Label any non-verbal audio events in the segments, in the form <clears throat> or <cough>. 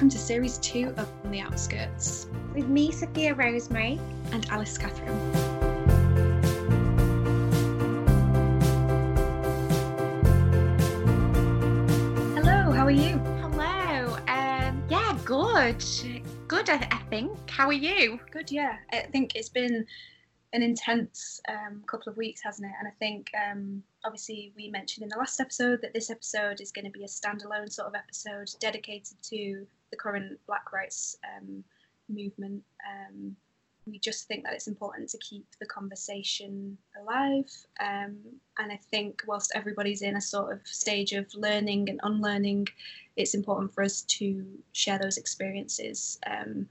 welcome to series two of On the Outskirts with me, Sophia Rosemary, and Alice Catherine. Hello, how are you? Hello. Um, yeah, good. Good, I, I think. How are you? Good, yeah. I think it's been an intense um, couple of weeks, hasn't it? And I think um, obviously we mentioned in the last episode that this episode is going to be a standalone sort of episode dedicated to the current Black rights um, movement. Um, we just think that it's important to keep the conversation alive. Um, and I think whilst everybody's in a sort of stage of learning and unlearning, it's important for us to share those experiences um,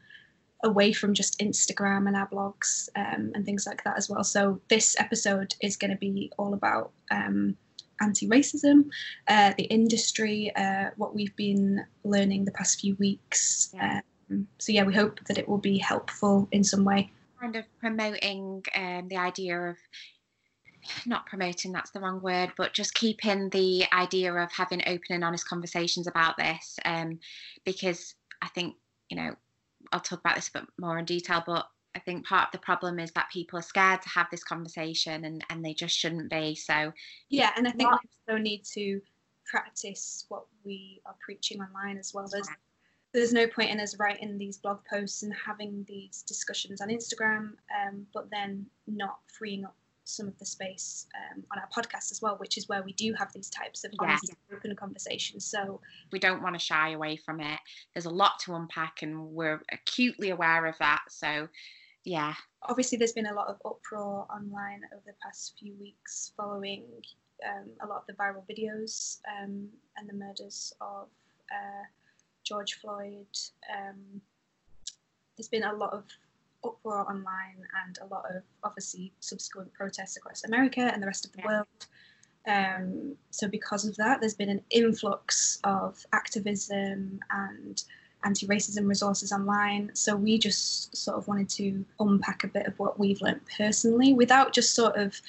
away from just Instagram and our blogs um, and things like that as well. So this episode is going to be all about um, anti-racism, uh, the industry, uh, what we've been learning the past few weeks. Yeah. Um, so yeah, we hope that it will be helpful in some way. Kind of promoting um, the idea of not promoting that's the wrong word but just keeping the idea of having open and honest conversations about this um, because i think you know I'll talk about this a bit more in detail, but I think part of the problem is that people are scared to have this conversation and, and they just shouldn't be. So yeah, and I think what, we also need to practice what we are preaching online as well. There's there's no point in us writing these blog posts and having these discussions on Instagram, um, but then not freeing up some of the space um, on our podcast as well, which is where we do have these types of honest, open conversations. So we don't want to shy away from it. There's a lot to unpack, and we're acutely aware of that. So, yeah. Obviously, there's been a lot of uproar online over the past few weeks following um, a lot of the viral videos um, and the murders of uh, George Floyd. Um, there's been a lot of uproar online and a lot of obviously subsequent protests across America and the rest of the world. Um, so because of that, there's been an influx of activism and anti-racism resources online. So we just sort of wanted to unpack a bit of what we've learned personally without just sort of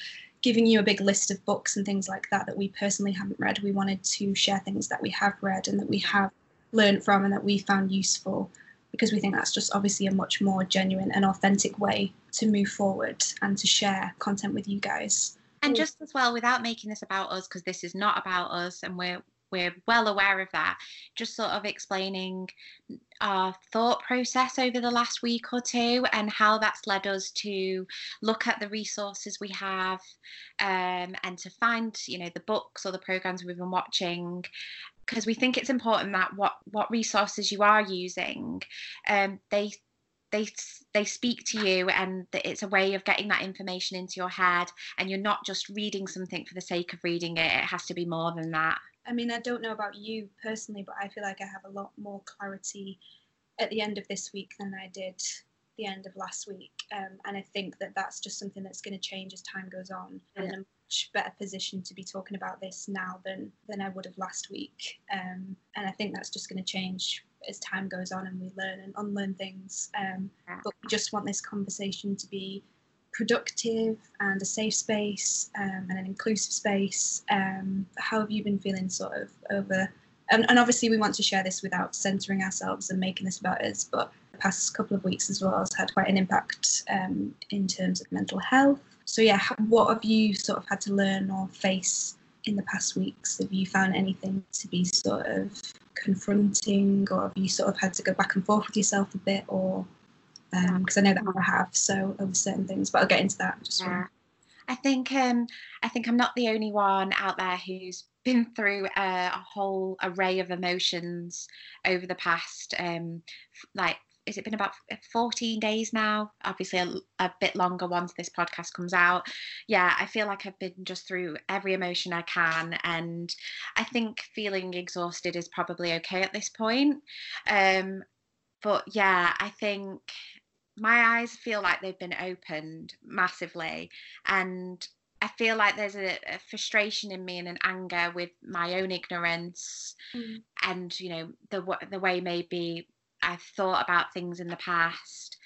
giving you a big list of books and things like that that we personally haven't read. We wanted to share things that we have read and that we have learned from and that we found useful because we think that's just obviously a much more genuine and authentic way to move forward and to share content with you guys. And just as well, without making this about us, because this is not about us, and we're we're well aware of that. Just sort of explaining our thought process over the last week or two and how that's led us to look at the resources we have um, and to find, you know, the books or the programs we've been watching. Because we think it's important that what what resources you are using um, they they they speak to you and it's a way of getting that information into your head and you're not just reading something for the sake of reading it. It has to be more than that i mean i don't know about you personally but i feel like i have a lot more clarity at the end of this week than i did the end of last week um, and i think that that's just something that's going to change as time goes on yeah And I'm much better position to be talking about this now than than I would have last week. Um, and I think that's just going to change as time goes on and we learn and unlearn things. Um, but we just want this conversation to be productive and a safe space um, and an inclusive space. Um, how have you been feeling sort of over? And, and obviously, we want to share this without centering ourselves and making this about us. But the past couple of weeks as well has had quite an impact um, in terms of mental health so yeah, what have you sort of had to learn or face in the past weeks? Have you found anything to be sort of confronting, or have you sort of had to go back and forth with yourself a bit, or because um, I know that I have so over certain things, but I'll get into that just. Yeah. I think um, I think I'm not the only one out there who's been through a, a whole array of emotions over the past um, like is it been about 14 days now obviously a, a, bit longer once this podcast comes out yeah i feel like i've been just through every emotion i can and i think feeling exhausted is probably okay at this point um but yeah i think my eyes feel like they've been opened massively and I feel like there's a, a, frustration in me and an anger with my own ignorance, mm. and you know the the way maybe I've thought about things in the past.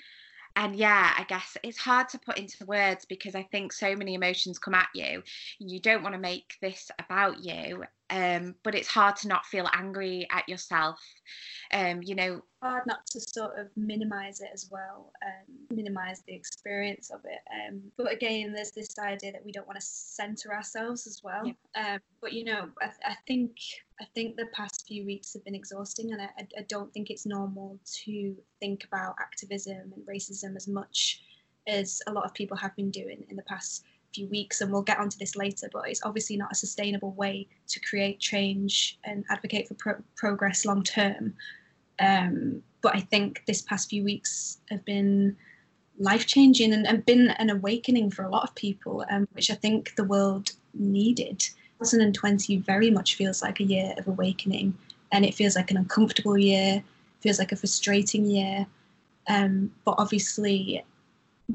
And yeah, I guess it's hard to put into words because I think so many emotions come at you. You don't want to make this about you. Um, but it's hard to not feel angry at yourself. Um, you know, hard not to sort of minimize it as well, um, minimize the experience of it. Um, but again, there's this idea that we don't want to center ourselves as well. Yeah. Um, but you know, I, I, think I think the past few weeks have been exhausting, and I, I don't think it's normal to think about activism and racism as much as a lot of people have been doing in the past few weeks, and we'll get onto this later, but it's obviously not a sustainable way to create change and advocate for pro- progress long term. Um, but I think this past few weeks have been life changing and, and, been an awakening for a lot of people, um, which I think the world needed. 2020 very much feels like a year of awakening, and it feels like an uncomfortable year, feels like a frustrating year. Um, but obviously,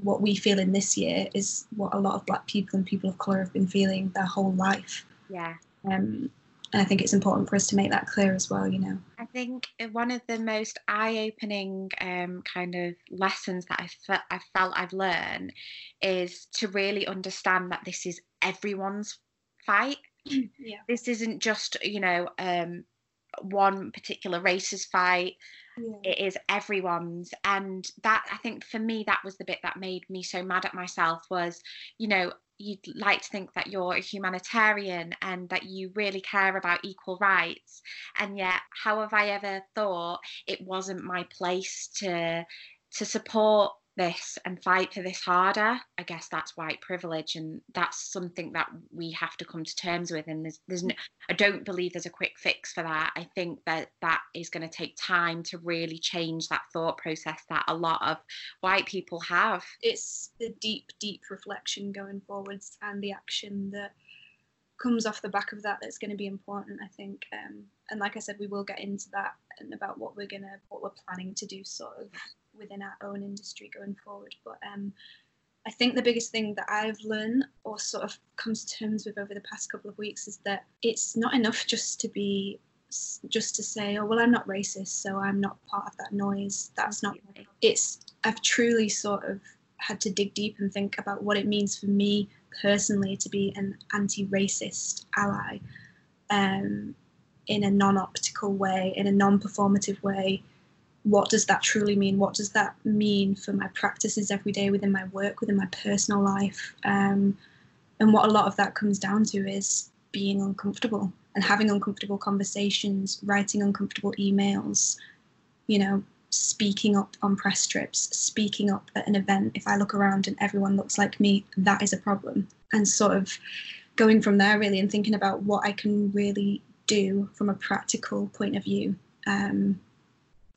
what we feel in this year is what a lot of black people and people of color have been feeling their whole life. Yeah. Um, and I think it's important for us to make that clear as well, you know. I think one of the most eye-opening um, kind of lessons that I, fe- I felt I've learned is to really understand that this is everyone's fight. <clears throat> yeah. This isn't just, you know, um, one particular race's fight yeah. it is everyone's and that i think for me that was the bit that made me so mad at myself was you know you'd like to think that you're a humanitarian and that you really care about equal rights and yet how have i ever thought it wasn't my place to to support this and fight for this harder i guess that's white privilege and that's something that we have to come to terms with and there's there's no, i don't believe there's a quick fix for that. I think that that is going to take time to really change that thought process that a lot of white people have. It's the deep deep reflection going forwards and the action that comes off the back of that that's going to be important i think um, and like i said we will get into that and about what we're gonna what we're planning to do sort of within our own industry going forward. But um, I think the biggest thing that I've learned or sort of come to terms with over the past couple of weeks is that it's not enough just to be just to say, oh well, I'm not racist, so I'm not part of that noise. That's not. It's I've truly sort of had to dig deep and think about what it means for me personally to be an anti-racist ally um, in a non-optical way, in a non-performative way, what does that truly mean? What does that mean for my practices every day within my work, within my personal life? Um, and what a lot of that comes down to is being uncomfortable and having uncomfortable conversations, writing uncomfortable emails, you know, speaking up on press trips, speaking up at an event. If I look around and everyone looks like me, that is a problem. And sort of going from there, really, and thinking about what I can really do from a practical point of view. Um,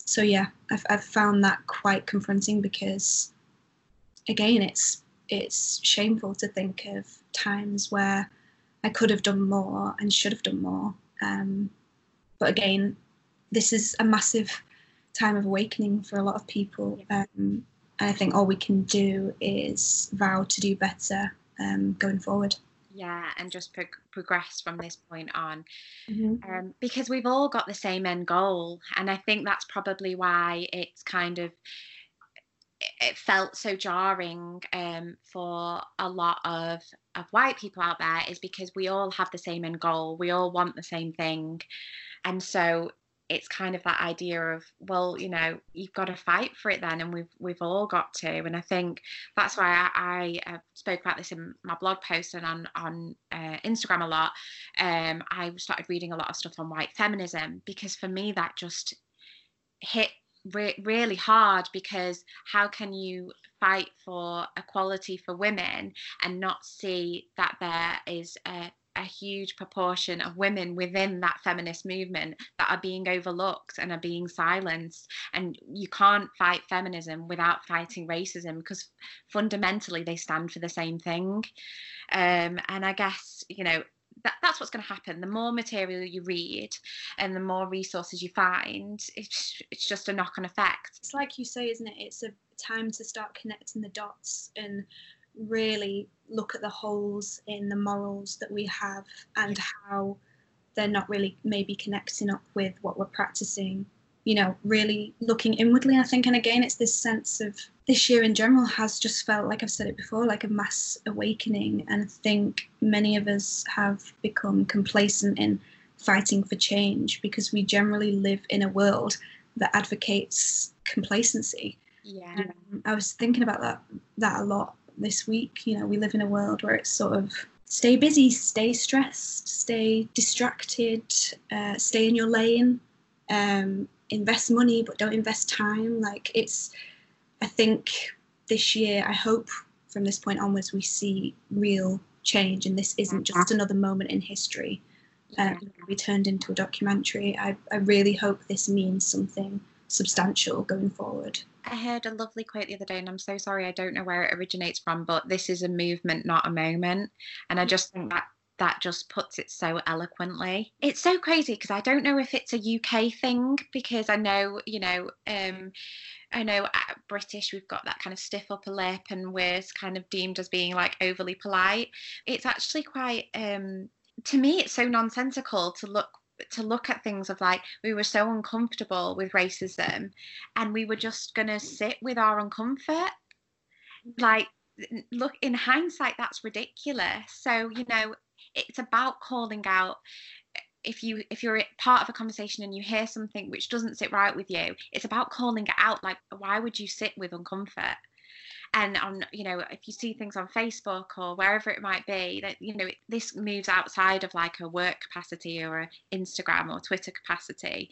so yeah, I've, I've found that quite confronting because again, it's it's shameful to think of times where I could have done more and should have done more. Um, but again, this is a massive time of awakening for a lot of people. Um, and I think all we can do is vow to do better um, going forward yeah and just pro- progress from this point on mm-hmm. um, because we've all got the same end goal and i think that's probably why it's kind of it felt so jarring um, for a lot of, of white people out there is because we all have the same end goal we all want the same thing and so it's kind of that idea of well you know you've got to fight for it then and we've we've all got to. And i think that's why i, I uh, spoke about this in my blog post and on on uh, instagram a lot. Um, i started reading a lot of stuff on white feminism because for me that just hit re- really hard because how can you fight for equality for women and not see that there is a a huge proportion of women within that feminist movement that are being overlooked and are being silenced. And you can't fight feminism without fighting racism because fundamentally they stand for the same thing. Um, and I guess, you know, that, that's what's going to happen. The more material you read and the more resources you find, it's, it's just a knock on effect. It's like you say, isn't it? It's a time to start connecting the dots and really look at the holes in the morals that we have and how they're not really maybe connecting up with what we're practicing you know really looking inwardly i think and again it's this sense of this year in general has just felt like i've said it before like a mass awakening and i think many of us have become complacent in fighting for change because we generally live in a world that advocates complacency. Yeah. Um, I was thinking about that that a lot this week. You know, we live in a world where it's sort of stay busy, stay stressed, stay distracted, uh, stay in your lane, um, invest money but don't invest time. Like it's, I think this year, I hope from this point onwards we see real change and this isn't just another moment in history um, be turned into a documentary. I, I really hope this means something substantial going forward. I heard a lovely quote the other day, and I'm so sorry I don't know where it originates from, but this is a movement, not a moment. And I just think that that just puts it so eloquently. It's so crazy because I don't know if it's a UK thing because I know, you know, um, I know at British we've got that kind of stiff upper lip and we're kind of deemed as being like overly polite. It's actually quite um to me it's so nonsensical to look to look at things of like we were so uncomfortable with racism and we were just going to sit with our uncomfort. Like look in hindsight that's ridiculous. So you know it's about calling out eh, if you if you're part of a conversation and you hear something which doesn't sit right with you it's about calling it out like why would you sit with uncomfort and on you know if you see things on facebook or wherever it might be that you know this moves outside of like a work capacity or an instagram or twitter capacity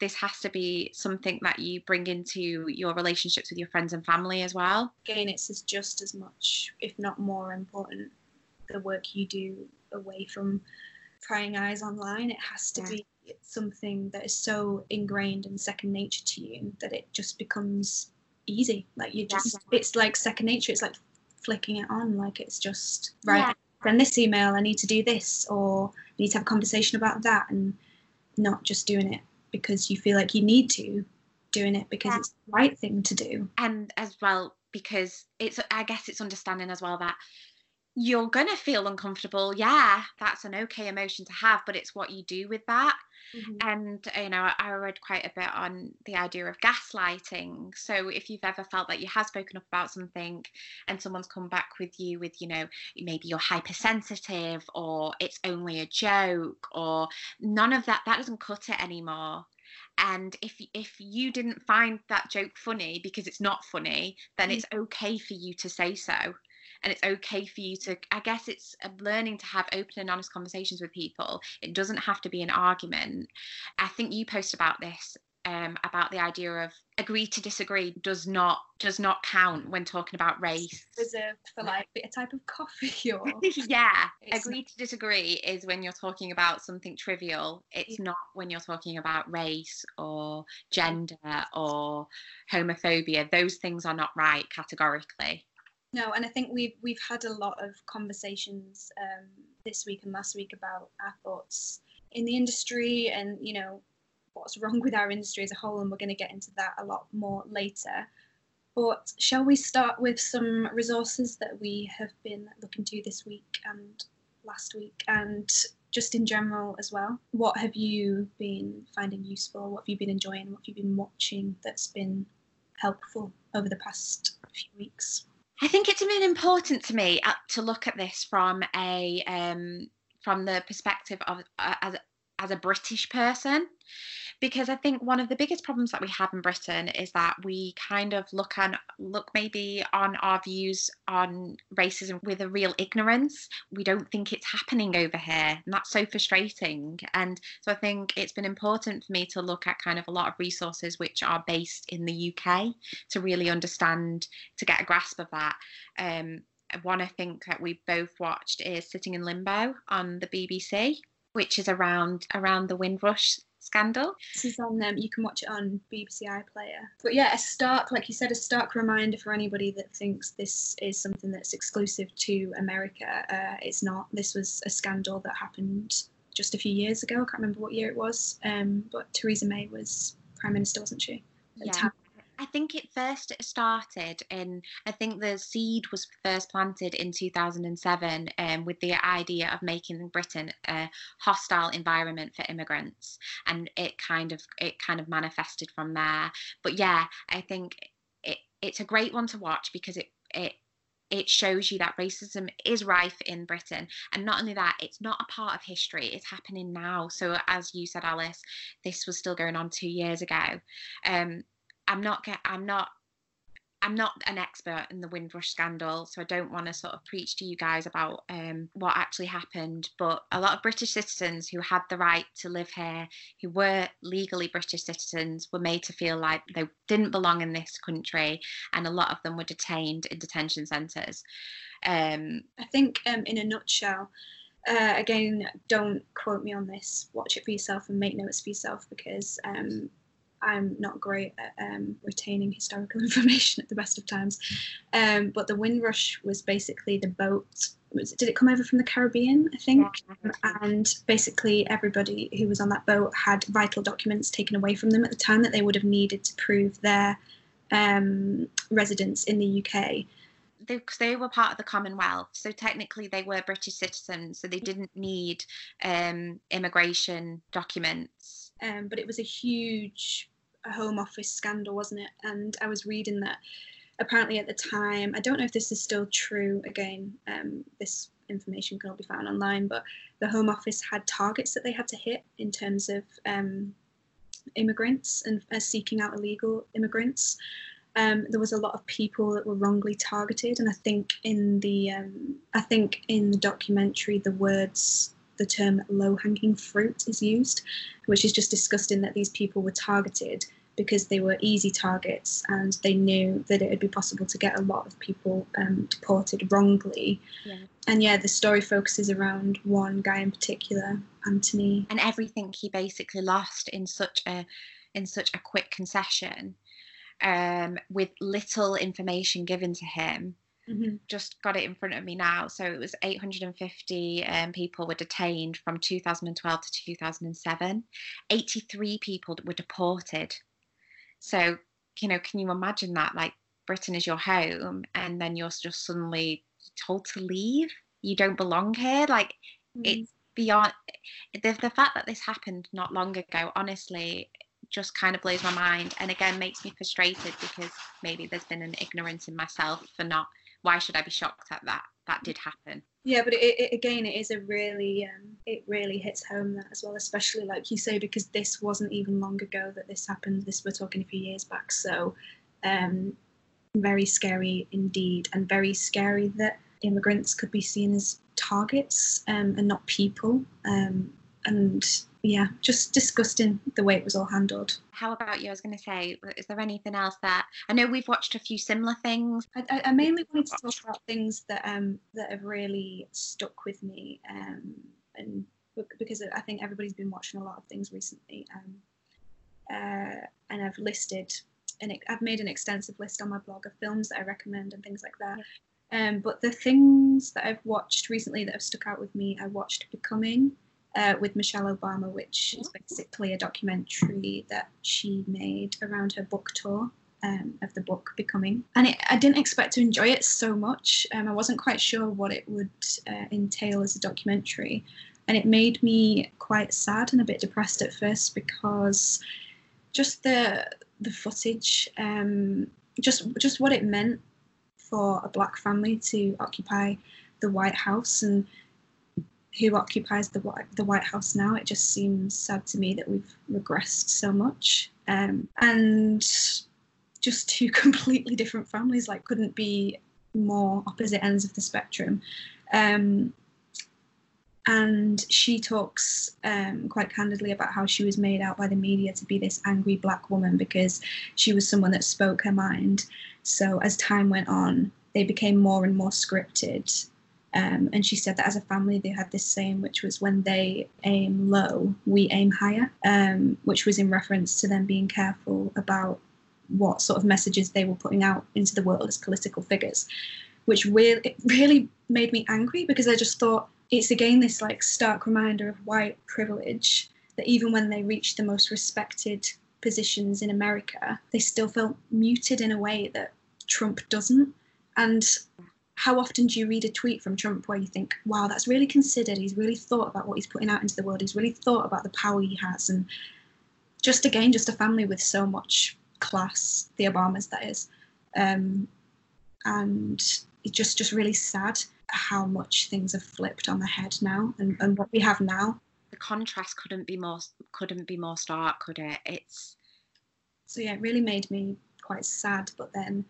this has to be something that you bring into your relationships with your friends and family as well again it's just as much if not more important the work you do away from prying eyes online it has to yeah. be something that is so ingrained and second nature to you that it just becomes easy. Like you just, yeah. it's like second nature. It's like flicking it on. Like it's just right. Yeah. Send this email. I need to do this, or I need to have a conversation about that, and not just doing it because you feel like you need to, doing it because yeah. it's the right thing to do. And as well, because it's, I guess it's understanding as well that you're going to feel uncomfortable. Yeah, that's an okay emotion to have, but it's what you do with that. Mm-hmm. And, you know, I, I read quite a bit on the idea of gaslighting. So if you've ever felt that you have spoken up about something and someone's come back with you with, you know, maybe you're hypersensitive or it's only a joke or none of that, that doesn't cut it anymore and if if you didn't find that joke funny because it's not funny then mm-hmm. it's okay for you to say so and it's okay for you to i guess it's learning to have open and honest conversations with people it doesn't have to be an argument i think you post about this um, about the idea of agree to disagree does not does not count when talking about race. Reserved for like a type of coffee <laughs> or <laughs> yeah. It's agree to disagree is when you're talking about something trivial. It's yeah. not when you're talking about race or gender or homophobia. Those things are not right categorically. No, and I think we've we've had a lot of conversations um, this week and last week about our thoughts in the industry and you know what's wrong with our industry as a whole, and we're going to get into that a lot more later. But shall we start with some resources that we have been looking to this week and last week, and just in general as well? What have you been finding useful? What have you been enjoying? What have you been watching that's been helpful over the past few weeks? I think it's been important to me uh, to look at this from a um, from the perspective of uh, as a British person because I think one of the biggest problems that we have in Britain is that we kind of look on look maybe on our views on racism with a real ignorance. We don't think it's happening over here, and that's so frustrating. And so I think it's been important for me to look at kind of a lot of resources which are based in the UK to really understand to get a grasp of that. Um, one I think that we both watched is Sitting in Limbo on the BBC, which is around around the Windrush scandal. This is on them. Um, you can watch it on BBC iPlayer. But yeah, a stark, like you said, a stark reminder for anybody that thinks this is something that's exclusive to America. Uh, it's not. This was a scandal that happened just a few years ago. I can't remember what year it was. Um, but Theresa May was prime minister, wasn't she? yeah. I think it first started in, I think the seed was first planted in 2007 um, with the idea of making Britain a hostile environment for immigrants. And it kind of, it kind of manifested from there. But yeah, I think it, it's a great one to watch because it, it it shows you that racism is rife in Britain. And not only that, it's not a part of history, it's happening now. So, as you said, Alice, this was still going on two years ago. Um, I'm not I'm not I'm not an expert in the Windrush scandal, so I don't want to sort of preach to you guys about um, what actually happened. But a lot of British citizens who had the right to live here, who were legally British citizens, were made to feel like they didn't belong in this country, and a lot of them were detained in detention centres. Um, I think, um, in a nutshell, uh, again, don't quote me on this. Watch it for yourself and make notes for yourself because um, I'm not great at um, retaining historical <laughs> information at the best of times. Um, but the Windrush was basically the boat. Was, did it come over from the Caribbean? I think. Yeah. And basically, everybody who was on that boat had vital documents taken away from them at the time that they would have needed to prove their um, residence in the UK. They, they were part of the Commonwealth, so technically they were British citizens, so they didn't need um, immigration documents. Um, but it was a huge a Home Office scandal, wasn't it? And I was reading that apparently at the time, I don't know if this is still true. Again, um, this information can all be found online, but the Home Office had targets that they had to hit in terms of um, immigrants and uh, seeking out illegal immigrants. Um, there was a lot of people that were wrongly targeted, and I think in the um, I think in the documentary the words the term low hanging fruit is used, which is just disgusting that these people were targeted because they were easy targets and they knew that it would be possible to get a lot of people um, deported wrongly. Yeah. And yeah, the story focuses around one guy in particular, Anthony. And everything he basically lost in such a in such a quick concession, um, with little information given to him. Mm-hmm. Just got it in front of me now. So it was 850 um, people were detained from 2012 to 2007. 83 people were deported. So, you know, can you imagine that? Like, Britain is your home, and then you're just suddenly told to leave. You don't belong here. Like, mm-hmm. it's beyond the, the fact that this happened not long ago, honestly, just kind of blows my mind. And again, makes me frustrated because maybe there's been an ignorance in myself for not why should I be shocked at that? That did happen. Yeah, but it, it, again, it is a really, um, it really hits home that as well, especially like you say, because this wasn't even long ago that this happened. This we're talking a few years back, so um, very scary indeed, and very scary that immigrants could be seen as targets um, and not people. Um, and yeah, just disgusting the way it was all handled. How about you? I was going to say, is there anything else that I know we've watched a few similar things? I, I mainly wanted to talk about things that um that have really stuck with me, um, and because I think everybody's been watching a lot of things recently, um, uh, and I've listed and I've made an extensive list on my blog of films that I recommend and things like that. Um, but the things that I've watched recently that have stuck out with me, I watched Becoming, uh, with Michelle Obama, which is basically a documentary that she made around her book tour. Um, of the book Becoming. And it, I didn't expect to enjoy it so much. Um, I wasn't quite sure what it would uh, entail as a documentary. And it made me quite sad and a bit depressed at first because just the the footage, um, just just what it meant for a black family to occupy the White House and who occupies the White, the White House now. It just seems sad to me that we've regressed so much, um, and just two <laughs> completely different families like couldn't be more opposite ends of the spectrum. Um, and she talks um, quite candidly about how she was made out by the media to be this angry black woman because she was someone that spoke her mind. So as time went on, they became more and more scripted um, and she said that as a family, they had this saying, which was when they aim low, we aim higher, um, which was in reference to them being careful about what sort of messages they were putting out into the world as political figures, which really, really made me angry because I just thought it's again this like stark reminder of white privilege that even when they reach the most respected positions in America, they still felt muted in a way that Trump doesn't. And how often do you read a tweet from Trump where you think, wow, that's really considered. He's really thought about what he's putting out into the world. He's really thought about the power he has. And just again, just a family with so much class, the Obamas, that is. Um, and it's just just really sad how much things have flipped on the head now and, and what we have now. The contrast couldn't be more couldn't be more stark, could it? It's so yeah, it really made me quite sad. But then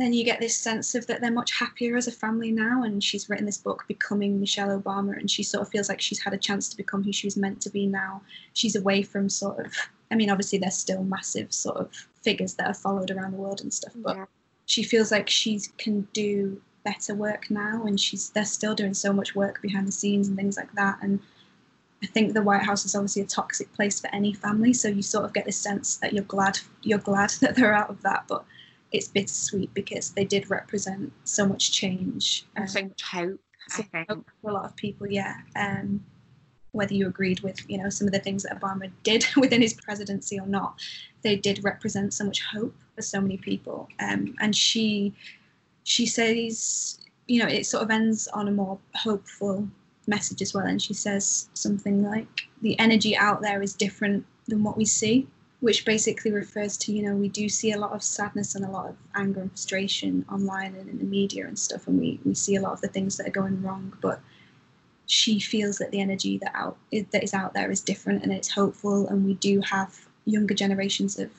then you get this sense of that they're much happier as a family now and she's written this book becoming michelle obama and she sort of feels like she's had a chance to become who she was meant to be now she's away from sort of i mean obviously there's still massive sort of figures that are followed around the world and stuff but yeah. she feels like she can do better work now and she's they're still doing so much work behind the scenes and things like that and I think the White House is obviously a toxic place for any family, so you sort of get this sense that you're glad you're glad <laughs> that they're out of that. But it's bittersweet because they did represent so much change and um, so much hope. So hope for a lot of people, yeah. Um, whether you agreed with you know some of the things that Obama did <laughs> within his presidency or not, they did represent so much hope for so many people. Um, and she she says, you know, it sort of ends on a more hopeful message as well. And she says something like, "The energy out there is different than what we see." Which basically refers to you know we do see a lot of sadness and a lot of anger and frustration online and in the media and stuff and we, we see a lot of the things that are going wrong but she feels that the energy that out that is out there is different and it's hopeful and we do have younger generations of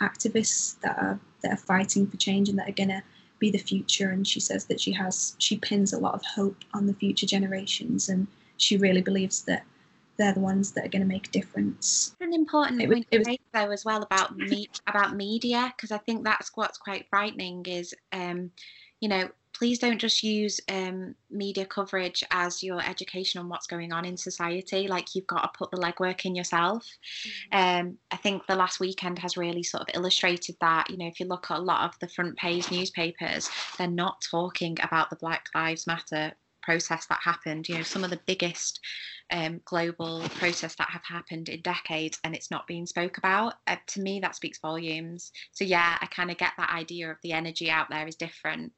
activists that are that are fighting for change and that are going to be the future and she says that she has she pins a lot of hope on the future generations and she really believes that they're the ones that are going to make a difference. An important it point was, was, though as well about me about media because I think that's what's quite frightening is um, you know please don't just use um, media coverage as your education on what's going on in society. Like you've got to put the legwork in yourself. Mm-hmm. Um, I think the last weekend has really sort of illustrated that. You know, if you look at a lot of the front page newspapers, they're not talking about the Black Lives Matter process that happened. You know, some of the biggest um, global protests that have happened in decades and it's not being spoke about. Uh, to me, that speaks volumes. So yeah, I kind of get that idea of the energy out there is different.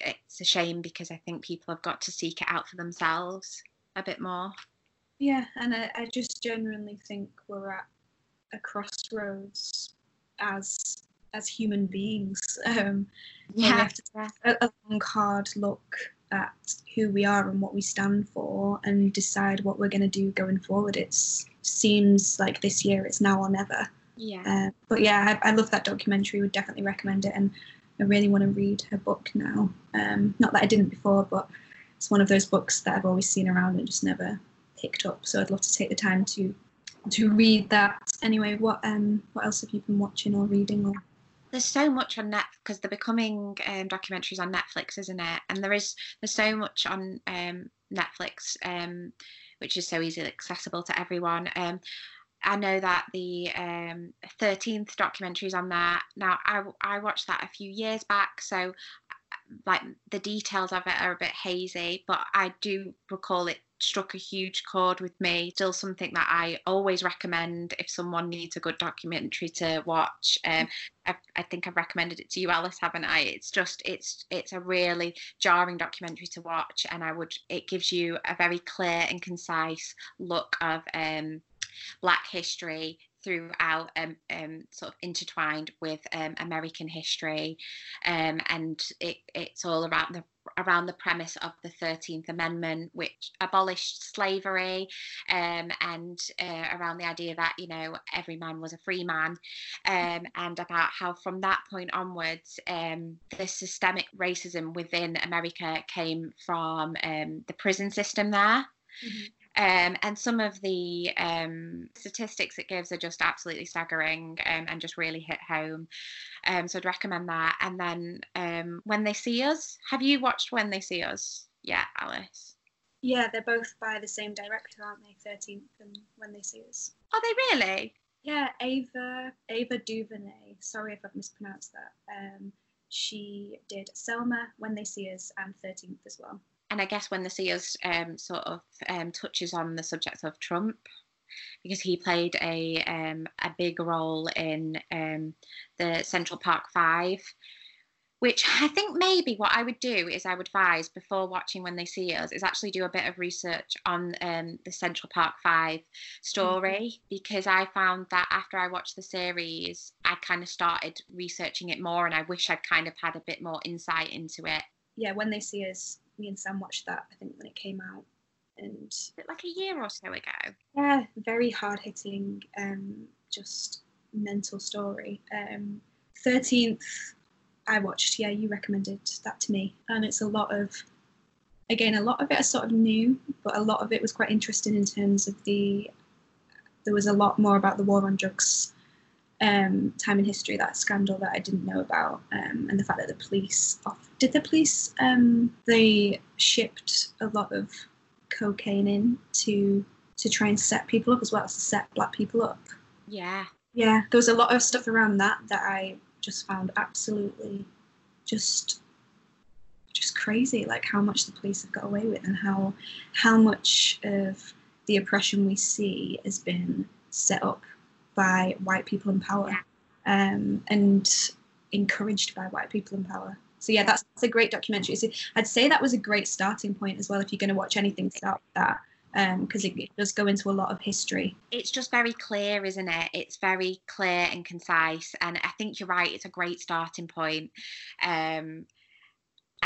It's a shame because I think people have got to seek it out for themselves a bit more. Yeah, and I, I just genuinely think we're at a crossroads as as human beings. <laughs> Um, yeah, we have to take a, a long, hard look at who we are and what we stand for and decide what we're going to do going forward. It seems like this year it's now or never. Yeah. Uh, but yeah, I, I, love that documentary. Would definitely recommend it, and I really want to read her book now. Um, not that I didn't before, but it's one of those books that I've always seen around and just never picked up. So I'd love to take the time to to read that. Anyway, what um what else have you been watching or reading or? There's so much on net because they're becoming um, documentaries on Netflix, isn't it? And there is there's so much on um, Netflix, um, which is so easily accessible to everyone. Um, I know that the um, 13th documentary is on there. Now, I, I watched that a few years back, so like the details of it are a bit hazy, but I do recall it struck a huge chord with me. Still something that I always recommend if someone needs a good documentary to watch. Um, I, I think I've recommended it to you, Alice, haven't I? It's just it's it's a really jarring documentary to watch, and I would it gives you a very clear and concise look of um, Black history throughout um, um, sort of intertwined with um, American history, um, and it, it's all around the around the premise of the 13th Amendment, which abolished slavery, um, and uh, around the idea that you know every man was a free man, um, and about how from that point onwards, the systemic racism within America came from the prison system there. Mm-hmm. Um, and some of the um, statistics it gives are just absolutely staggering um, and just really hit home. Um, so I'd recommend that. And then um, When They See Us, have you watched When They See Us? Yeah, Alice. Yeah, they're both by the same director, aren't they? 13th and When They See Us. Are they really? Yeah, Ava Ava DuVernay. Sorry if I've mispronounced that. Um, she did Selma, When They See Us, and 13th as well and I guess When They See Us um, sort of um, touches on the subject of Trump, because he played a um, a big role in um, the Central Park Five, which I think maybe what I would do is I would advise before watching When They See Us is actually do a bit of research on um, the Central Park Five story mm-hmm. because I found that after I watched the series, I kind of started researching it more and I wish I'd kind of had a bit more insight into it. Yeah, When They See Us, me and Sam watched that, I think, when it came out. And like a year or so ago. Yeah, very hard hitting, um, just mental story. Um, 13th I watched, yeah, you recommended that to me. And it's a lot of, again, a lot of it is sort of new, but a lot of it was quite interesting in terms of the, there was a lot more about the war on drugs um, time in history, that scandal that I didn't know about, um, and the fact that the police, off, did the police, um, they shipped a lot of cocaine in to to try and set people up as well as to set black people up. Yeah. Yeah, there was a lot of stuff around that that I just found absolutely just just crazy like how much the police have got away with and how how much of the oppression we see has been set up by white people in power um, and encouraged by white people in power so yeah that's, that's a great documentary so i'd say that was a great starting point as well if you're going to watch anything start with that because um, it, it, does go into a lot of history. It's just very clear, isn't it? It's very clear and concise, and I think you're right. It's a great starting point. Um,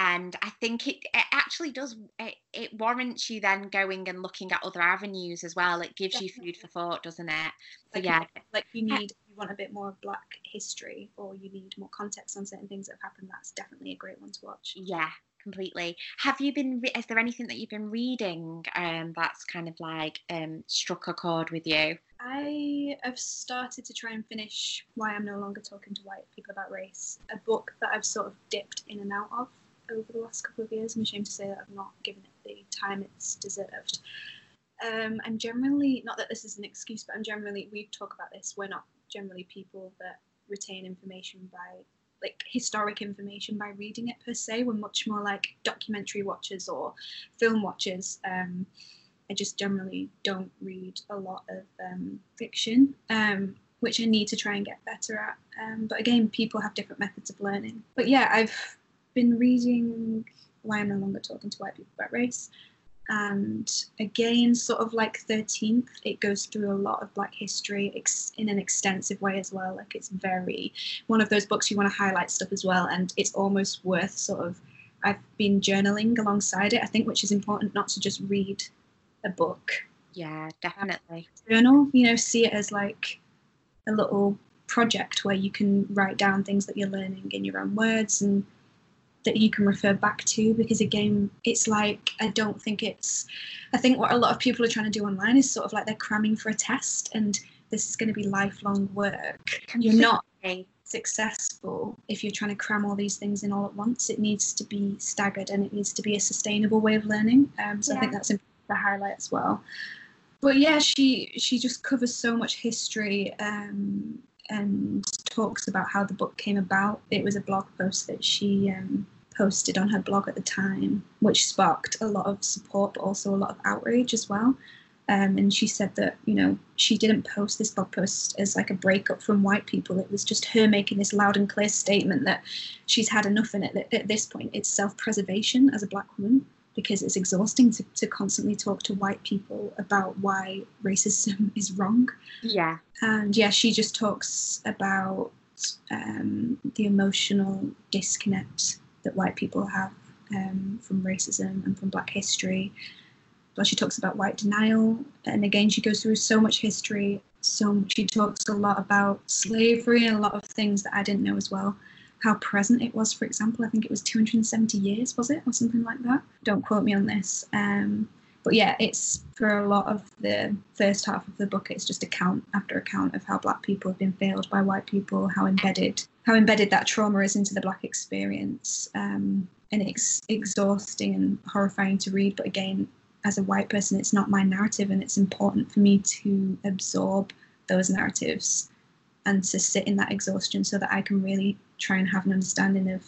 and I think it, it actually does it, it, warrants you then going and looking at other avenues as well. It gives Definitely. you food for thought, doesn't it? So like, yeah, like you need you want a bit more of Black history, or you need more context on certain things that have happened. That's definitely a great one to watch. Yeah, completely. Have you been? Is there anything that you've been reading um, that's kind of like um, struck a chord with you? I have started to try and finish Why I'm No Longer Talking to White People About Race, a book that I've sort of dipped in and out of over the last couple of years. I'm ashamed to say that I've not given it the time it's deserved. Um, I'm generally, not that this is an excuse, but I'm generally, we talk about this, we're not generally people that retain information by like historic information by reading it per se. We're much more like documentary watchers or film watchers. Um, I just generally don't read a lot of um, fiction, um, which I need to try and get better at. Um, but again, people have different methods of learning. But yeah, I've been reading Why I'm No Longer Talking to White People About Race and again sort of like 13th it goes through a lot of black history ex- in an extensive way as well. Like it's very one of those books you want to highlight stuff as well and it's almost worth sort of i've been journaling alongside it i think which is important not to just read a book. Yeah definitely. journal you know see it as like a little project where you can write down things that you're learning in your own words and that you can refer back to because again it's like i don't think it's i think what a lot of people are trying to do online is sort of like they're cramming for a test and this is going to be lifelong work. You're not successful if you're trying to cram all these things in all at once. It needs to be staggered and it needs to be a sustainable way of learning um, so yeah. i think that's important to highlight as well. But yeah she she just covers so much history um, and talks about how the book came about. It was a blog post that she um, posted on her blog at the time, which sparked a lot of support, but also a lot of outrage as well. Um, and she said that you know she didn't post this blog post as like a breakup from white people. It was just her making this loud and clear statement that she's had enough in it. That at this point, it's self-preservation as a black woman because it's exhausting to, to constantly talk to white people about why racism <laughs> is wrong. Yeah. And yeah, she just talks about um, the emotional disconnect that white people have um, from racism and from black history. But she talks about white denial. And again, she goes through so much history. So she talks a lot about slavery and a lot of things that I didn't know as well how present it was. For example, I think it was 270 years, was it, or something like that? Don't quote me on this. Um, but yeah, it's for a lot of the first half of the book. It's just account after account of how Black people have been failed by white people, how embedded how embedded that trauma is into the Black experience, um, and it's exhausting and horrifying to read. But again, as a white person, it's not my narrative, and it's important for me to absorb those narratives and to sit in that exhaustion so that I can really try and have an understanding of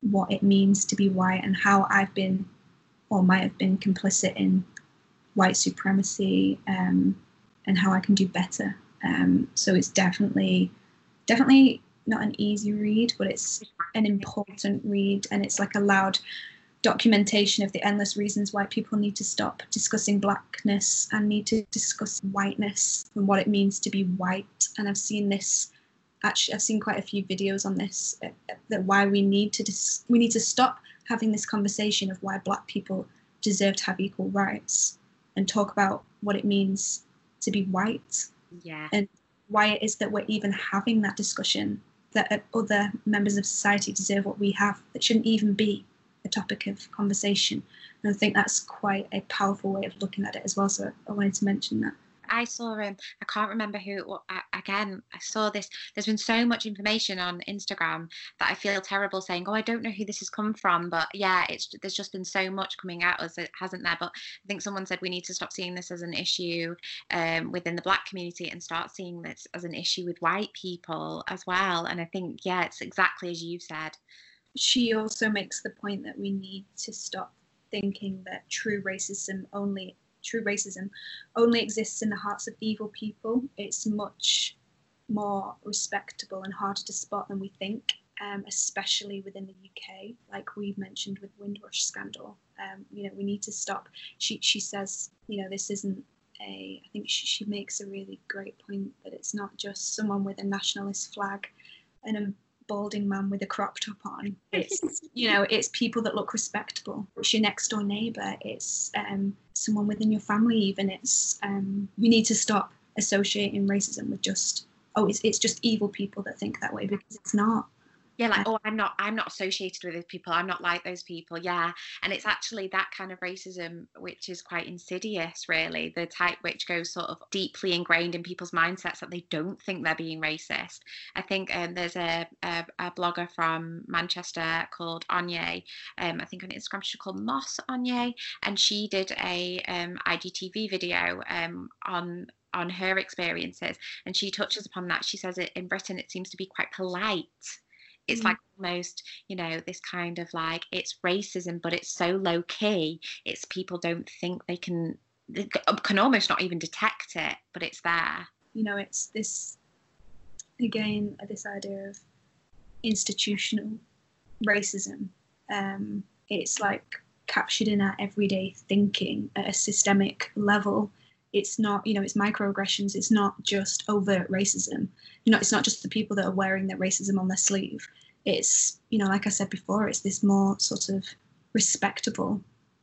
what it means to be white and how I've been or might have been complicit in white supremacy um, and how I can do better. Um, so it's definitely, definitely not an easy read, but it's an important read, and it's like a loud documentation of the endless reasons why people need to stop discussing blackness and need to discuss whiteness and what it means to be white. And I've seen this actually I've seen quite a few videos on this uh, that why we need to dis- we need to stop having this conversation of why black people deserve to have equal rights and talk about what it means to be white. Yeah. And why it is that we're even having that discussion that other members of society deserve what we have that shouldn't even be a topic of conversation. And i think that's quite a powerful way of looking at it as well. So i wanted to mention that I saw him. I can't remember who. Again, I saw this. There's been so much information on Instagram that I feel terrible saying, "Oh, I don't know who this has come from." But yeah, it's there's just been so much coming at us, it hasn't there? But I think someone said we need to stop seeing this as an issue um, within the Black community and start seeing this as an issue with white people as well. And I think yeah, it's exactly as you said. She also makes the point that we need to stop thinking that true racism only true racism only exists in the hearts of evil people. It's much more respectable and harder to spot than we think, um, especially within the UK, like we mentioned with Windrush scandal. Um, you know, we need to stop. She she says, you know, this isn't a. I think she, she makes a really great point that it's not just someone with a nationalist flag and a balding man with a crop top on. <laughs> It's you know, it's people that look respectable. It's your next door neighbour. It's um, someone within your family. Even it's um, we need to stop associating racism with just oh, it's it's just evil people that think that way because it's not yeah like oh i'm not i'm not associated with those people. I'm not like those people. Yeah and it's actually that kind of racism which is quite insidious really the type which goes sort of deeply ingrained in people's mindsets that they don't think they're being racist. I think um, there's a, a, a, blogger from manchester called anye um, i think on instagram she's called moss anye and she did a um, igtv video um, on on her experiences and she touches upon that. She says it in britain it seems to be quite polite it's mm. like almost you know this kind of like it's racism but it's so low key it's people don't think they can they can almost not even detect it but it's there you know it's this again this idea of institutional racism um, it's like captured in our everyday thinking at a systemic level it's not you know it's microaggressions it's not just overt racism. You know it's not just the people that are wearing their racism on their sleeve. It's you know like i said before it's this more sort of respectable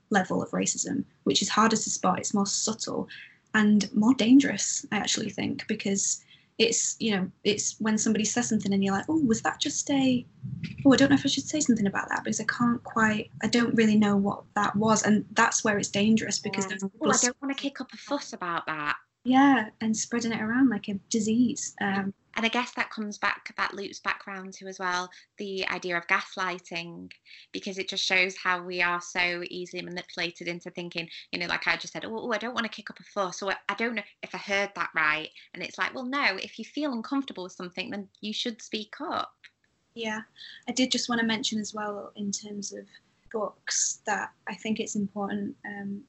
level of racism which is harder to spot it's more subtle and more dangerous i actually think because it's you know it's when somebody says something and you're like oh was that just a oh i don't know if i should say something about that because i can't quite i don't really know what that was. And that's where it's dangerous because yeah. oh, i don't want to kick up a fuss about that. Yeah and spreading it around like a disease. Um, and I guess that comes back, that loops back round to as well the idea of gaslighting, because it just shows how we are so easily manipulated into thinking, you know, like I just said, oh, oh I don't want to kick up a fuss, or I don't know if I heard that right. And it's like, well, no, if you feel uncomfortable with something, then you should speak up. Yeah, I did just want to mention as well, in terms of books, that I think it's important um,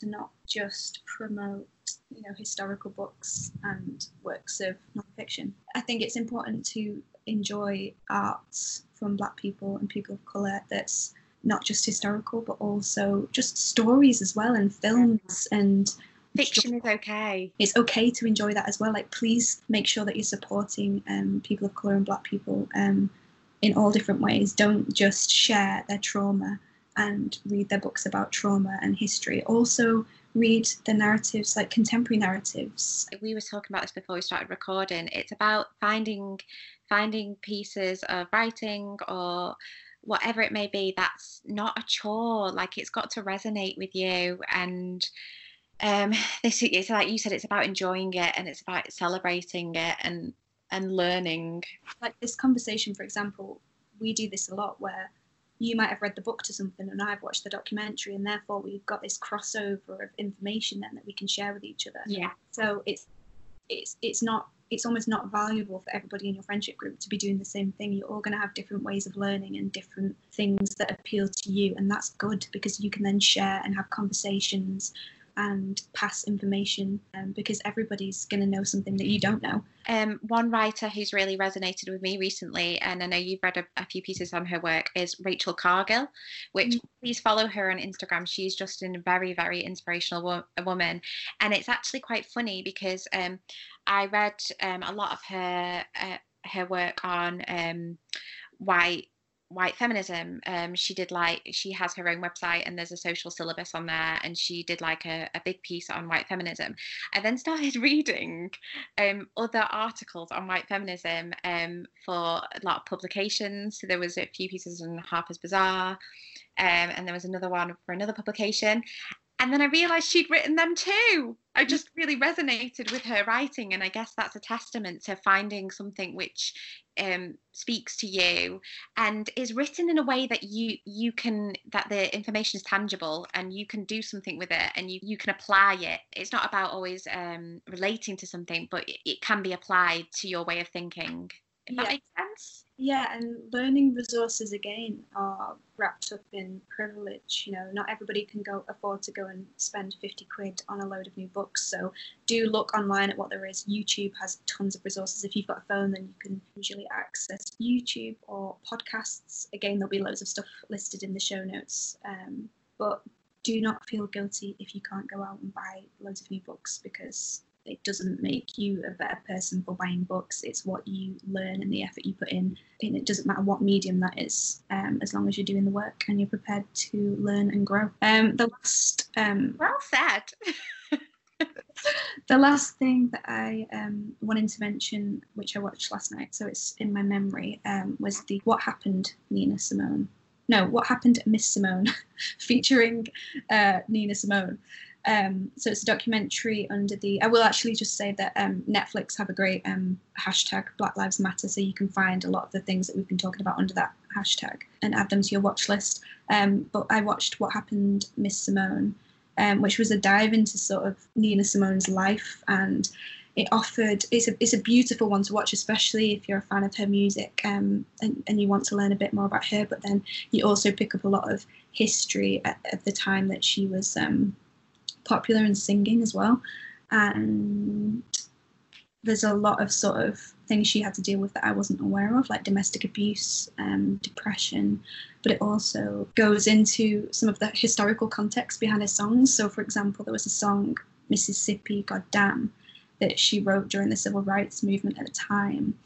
to not just promote you know historical books and works of nonfiction. I think it's important to enjoy art from Black people and people of colour that's not just historical but also just stories as well and films and fiction is okay. It's okay to enjoy that as well. Like please make sure that you're supporting um, people of color and black people um, in all different ways. Don't just share their trauma and read their books about trauma and history. Also read the narratives, like contemporary narratives. We were talking about this before we started recording. It's about finding finding pieces of writing or whatever it may be that's not a chore. Like it's got to resonate with you and um <laughs> this is like you said it's about enjoying it and it's about celebrating it and and learning like this conversation for example we do this a lot where you might have read the book to something and I've watched the documentary and therefore we've got this crossover of information then that we can share with each other. Yeah. So it's it's it's not it's almost not valuable for everybody in your friendship group to be doing the same thing. You're all going to have different ways of learning and different things that appeal to you, and that's good because you can then share and have conversations and pass information um, because everybody's going to know something that you don't know. Um, one writer who's really resonated with me recently, and I know you've read a, a few pieces on her work, is Rachel Cargle, which mm-hmm. please follow her on Instagram. She's just a very, very inspirational wo- woman. And it's actually quite funny because um, I read um, a lot of her uh, her work on um, white white feminism um she did like she has her own website and there's a social syllabus on there and she did like a, a big piece on white feminism. I then started <laughs> reading um other articles on white feminism um for a lot of publications. So there was a few pieces in harper's bazaar um, and there was another one for another publication and then I realized she'd written them too. I just really resonated with her writing, and I guess that's a testament to finding something which um, speaks to you and is written in a way that you you can that the information is tangible and you can do something with it and you you can apply it. It's not about always um, relating to something, but it, it can be applied to your way of thinking. If yeah. that makes sense. Yeah, and learning resources again are wrapped up in privilege. You know, not everybody can go afford to go and spend 50 quid on a load of new books. So do look online at what there is. YouTube has tons of resources. If you've got a phone, then you can usually access YouTube or podcasts. Again, there'll be loads of stuff listed in the show notes. Um, but do not feel guilty if you can't go out and buy loads of new books because it doesn't make you a better person for buying books. It's what you learn and the effort you put in. And it doesn't matter what medium that is, um, as long as you're doing the work and you're prepared to learn and grow. Um, the last. Um, well said. <laughs> the last thing that I um, wanted to mention, which I watched last night, so it's in my memory, um, was the What Happened Nina Simone. No, What Happened Miss Simone, <laughs> featuring uh, Nina Simone. Um, so it's a documentary under the. I will actually just say that um, Netflix have a great um, hashtag Black Lives Matter, so you can find a lot of the things that we've been talking about under that hashtag and add them to your watch list. Um, but I watched What Happened, Miss Simone, um, which was a dive into sort of Nina Simone's life, and it offered. It's a it's a beautiful one to watch, especially if you're a fan of her music um, and and you want to learn a bit more about her. But then you also pick up a lot of history at, at the time that she was. Um, popular in singing as well. And there's a lot of sort of things she had to deal with that I wasn't aware of, like domestic abuse, um, depression, but it also goes into some of the historical context behind her songs. So, for example, there was a song, Mississippi, Goddamn, that she wrote during the civil rights movement at the time.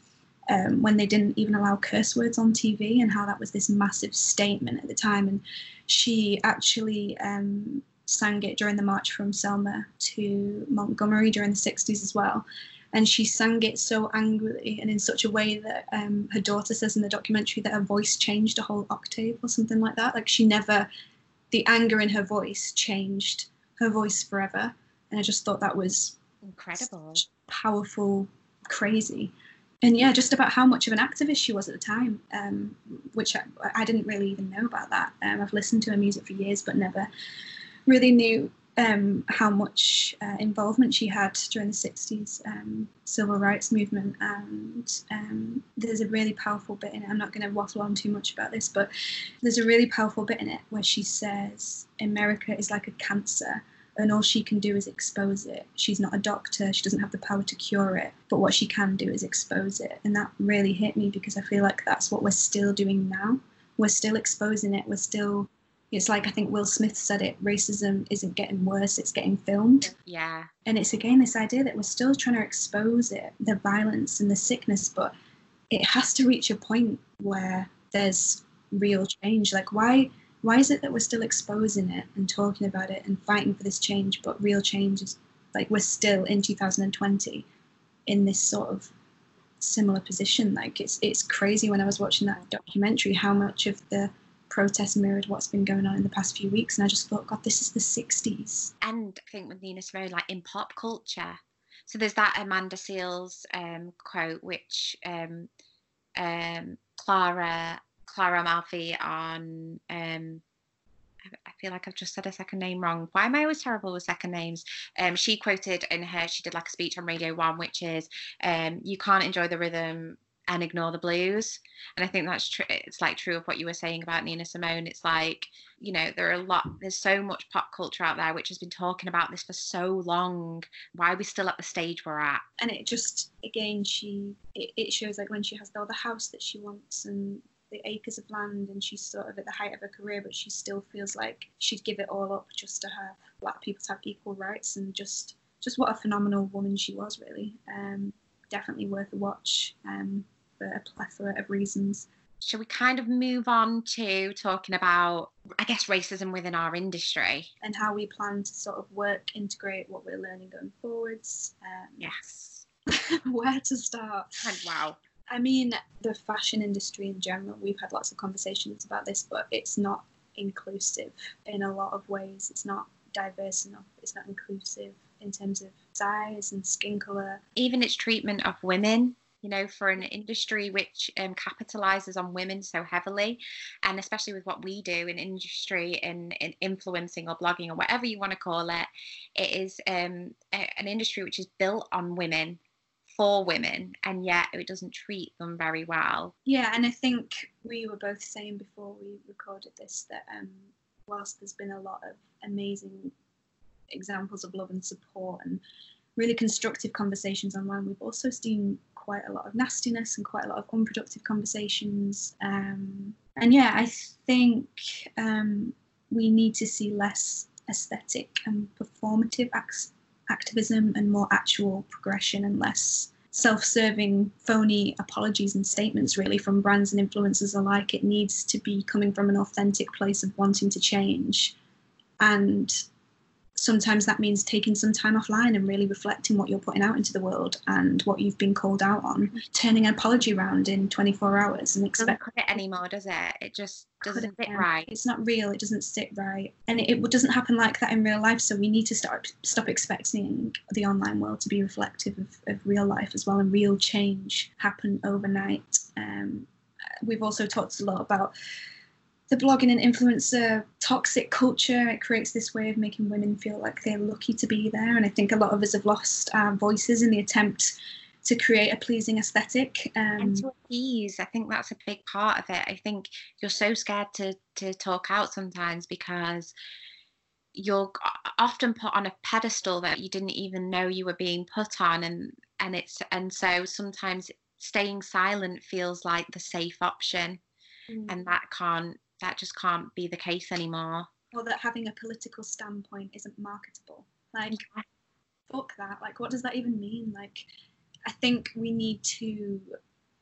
Um, when they didn't even allow curse words on TV, and how that was this massive statement at the time. And she actually um, sang it during the march from Selma to Montgomery during the 60s as well. And she sang it so angrily and in such a way that um, her daughter says in the documentary that her voice changed a whole octave or something like that. Like she never, the anger in her voice changed her voice forever. And I just thought that was incredible, powerful, crazy. And yeah, just about how much of an activist she was at the time, um, which I, I, didn't really even know about that. Um, I've listened to her music for years, but never really knew um, how much uh, involvement she had during the 60s um, civil rights movement. And um, there's a really powerful bit in it. I'm not going to waffle on too much about this, but there's a really powerful bit in it where she says America is like a cancer. And all she can do is expose it. She's not a doctor. She doesn't have the power to cure it. But what she can do is expose it. And that really hit me because I feel like that's what we're still doing now. We're still exposing it. We're still it's like I think Will Smith said it racism isn't getting worse, it's getting filmed. Yeah. And it's again this idea that we're still trying to expose it, the violence and the sickness, but it has to reach a point where there's real change. Like why why is it that we're still exposing it and talking about it and fighting for this change, but real change is like we're still in 2020 in this sort of similar position. Like it's it's crazy when I was watching that documentary how much of the protests mirrored what's been going on in the past few weeks. And I just thought, God, this is the 60s. And I think with Nina Simone, like in pop culture. So there's that Amanda Seales um, quote, which um, um, Clara Clara Amalfi on um, I feel like I've just said a second name wrong. Why am I always terrible with second names? Um, she quoted in her, she did like a speech on Radio One, which is, um, "You can't enjoy the rhythm and ignore the blues. And I think that's true. It's like true of what you were saying about Nina Simone. It's like, you know, there are a lot, there's so much pop culture out there which has been talking about this for so long. Why are we still at the stage we're at? And it just, again, she, it, it shows like when she has the, the house that she wants and the acres of land and she's sort of at the height of her career, but she still feels like she'd give it all up just to have black people to have equal rights and just, just what a phenomenal woman she was, really. Um, definitely worth a watch. Um, for a plethora of reasons. Shall we kind of move on to talking about, I guess, racism within our industry and how we plan to sort of work, integrate what we're learning going forwards? Um, yes. <laughs> where to start? And wow. I mean, the fashion industry in general, we've had lots of conversations about this, but it's not inclusive in a lot of ways. It's not diverse enough. It's not inclusive in terms of size and skin color. Even its treatment of women you know, for an industry which um, capitalizes on women so heavily, and especially with what we do in industry in, in influencing or blogging or whatever you want to call it, it is um, a, an industry which is built on women for women and yet it doesn't treat them very well. Yeah, and I think we were both saying before we recorded this that um, whilst there's been a lot of amazing examples of love and support and really constructive conversations online, we've also seen quite a lot of nastiness and quite a lot of unproductive conversations. Um, and yeah, I think um, we need to see less aesthetic and performative activism and more actual progression and less self-serving phony apologies and statements really from brands and influencers alike it needs to be coming from an authentic place of wanting to change and sometimes that means taking some time offline and really reflecting what you're putting out into the world and what you've been called out on. Turning an apology round in 24 hours and expect it anymore does it? It just doesn't fit right. It's not real. It doesn't sit right. And it, it, doesn't happen like that in real life. So we need to start stop expecting the online world to be reflective of, of real life as well and real change happen overnight. Um, we've also talked a lot about the blogging and influencer toxic culture it creates this way of making women feel like they're lucky to be there. And i think a lot of us have lost our voices in the attempt to create a pleasing aesthetic um, and to appease i think that's a big part of it. I think you're so scared to to talk out sometimes because you're often put on a pedestal that you didn't even know you were being put on. And and it's and so sometimes staying silent feels like the safe option. Mm. and that can't that just can't be the case anymore. Or that having a political standpoint isn't marketable. Like, yeah. fuck that. Like, what does that even mean? Like, I think we need to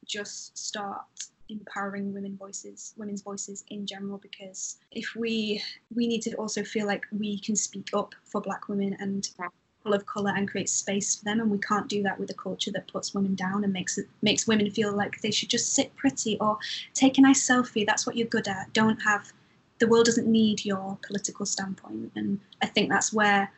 just start empowering women voices women's voices in general because if we we need to also feel like we can speak up for black women and people of color and create space for them and we can't do that with a culture that puts women down and makes it makes women feel like they should just sit pretty or take a nice selfie. That's what you're good at. Don't have the world doesn't need your political standpoint. And i think that's where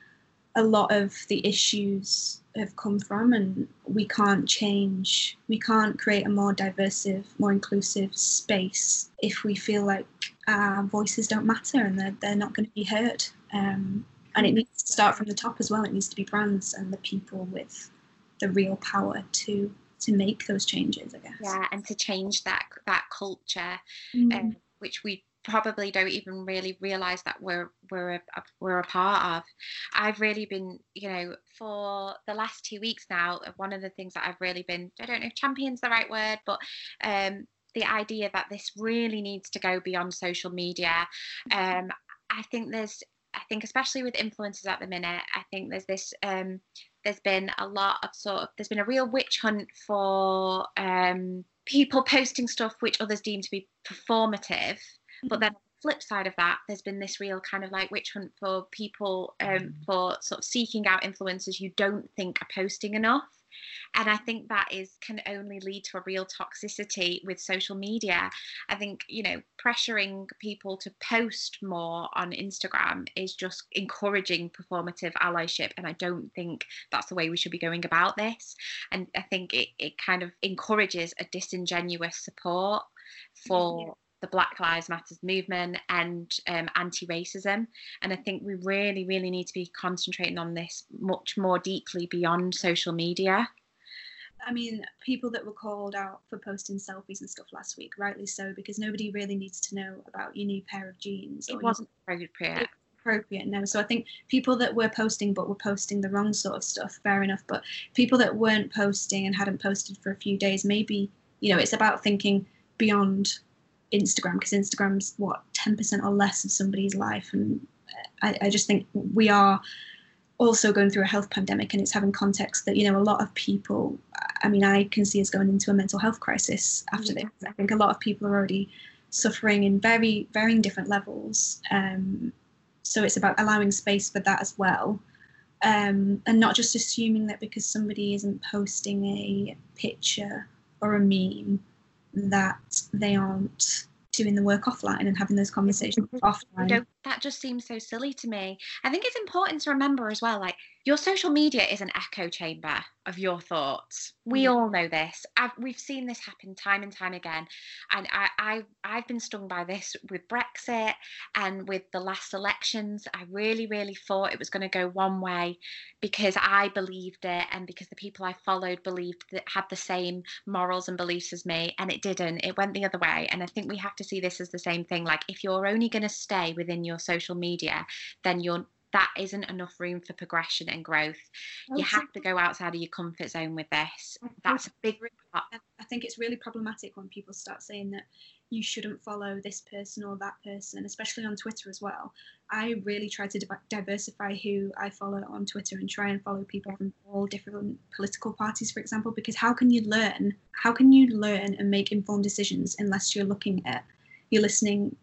a lot of the issues have come from and we can't change we can't create a more diverse more inclusive space if we feel like our voices don't matter and they're, they're not going to be heard. Um, and it needs to start from the top as well. It needs to be brands and the people with the real power to to make those changes. I guess. Yeah, and to change that that culture, mm. um, which we probably don't even really realize that we're we're a, we're a part of. I've really been, you know, for the last two weeks now. One of the things that I've really been, I don't know if champion's the right word, but um, the idea that this really needs to go beyond social media. Um, I think there's I think especially with influencers at the minute, I think there's this um, there's been a lot of sort of there's been a real witch hunt for um, people <laughs> posting stuff which others deem to be performative, mm-hmm. but then flip side of that, there's been this real kind of like witch hunt for people um, for sort of seeking out influencers you don't think are posting enough and i think that is can only lead to a real toxicity with social media. I think you know pressuring people to post more on instagram is just encouraging performative allyship and i don't think that's the way we should be going about this. And i think it, it kind of encourages a disingenuous support for the Black Lives Matters movement and um, anti racism. And I think we really, really need to be concentrating on this much more deeply beyond social media. I mean, people that were called out for posting selfies and stuff last week, rightly so, because nobody really needs to know about your new pair of jeans. It wasn't appropriate. Appropriate, no. So I think people that were posting but were posting the wrong sort of stuff, fair enough. But people that weren't posting and hadn't posted for a few days, maybe, you know, it's about thinking beyond Instagram because Instagram's what, 10% or less of somebody's life. And I, I just think we are also going through a health pandemic and it's having context that you know a lot of people i mean i can see us going into a mental health crisis after yeah. this i think a lot of people are already suffering in very varying different levels um, so it's about allowing space for that as well um, and not just assuming that because somebody isn't posting a picture or a meme that they aren't doing the work offline and having those conversations mm-hmm. offline that just seems so silly to me. I think it's important to remember as well, like your social media is an echo chamber of your thoughts. We mm. all know this. I've, we've seen this happen time and time again, and I, I I've been stung by this with Brexit and with the last elections. I really, really thought it was going to go one way because I believed it, and because the people I followed believed that had the same morals and beliefs as me, and it didn't. It went the other way, and I think we have to see this as the same thing. Like if you're only going to stay within your your social media, then you're that isn't enough room for progression and growth. Oh, you have to go outside of your comfort zone with this. That's a big part. I think it's really problematic when people start saying that you shouldn't follow this person or that person, especially on Twitter as well. I really try to diversify who I follow on Twitter and try and follow people from all different political parties, for example, because how can you learn? How can you learn and make informed decisions unless you're looking at, you're listening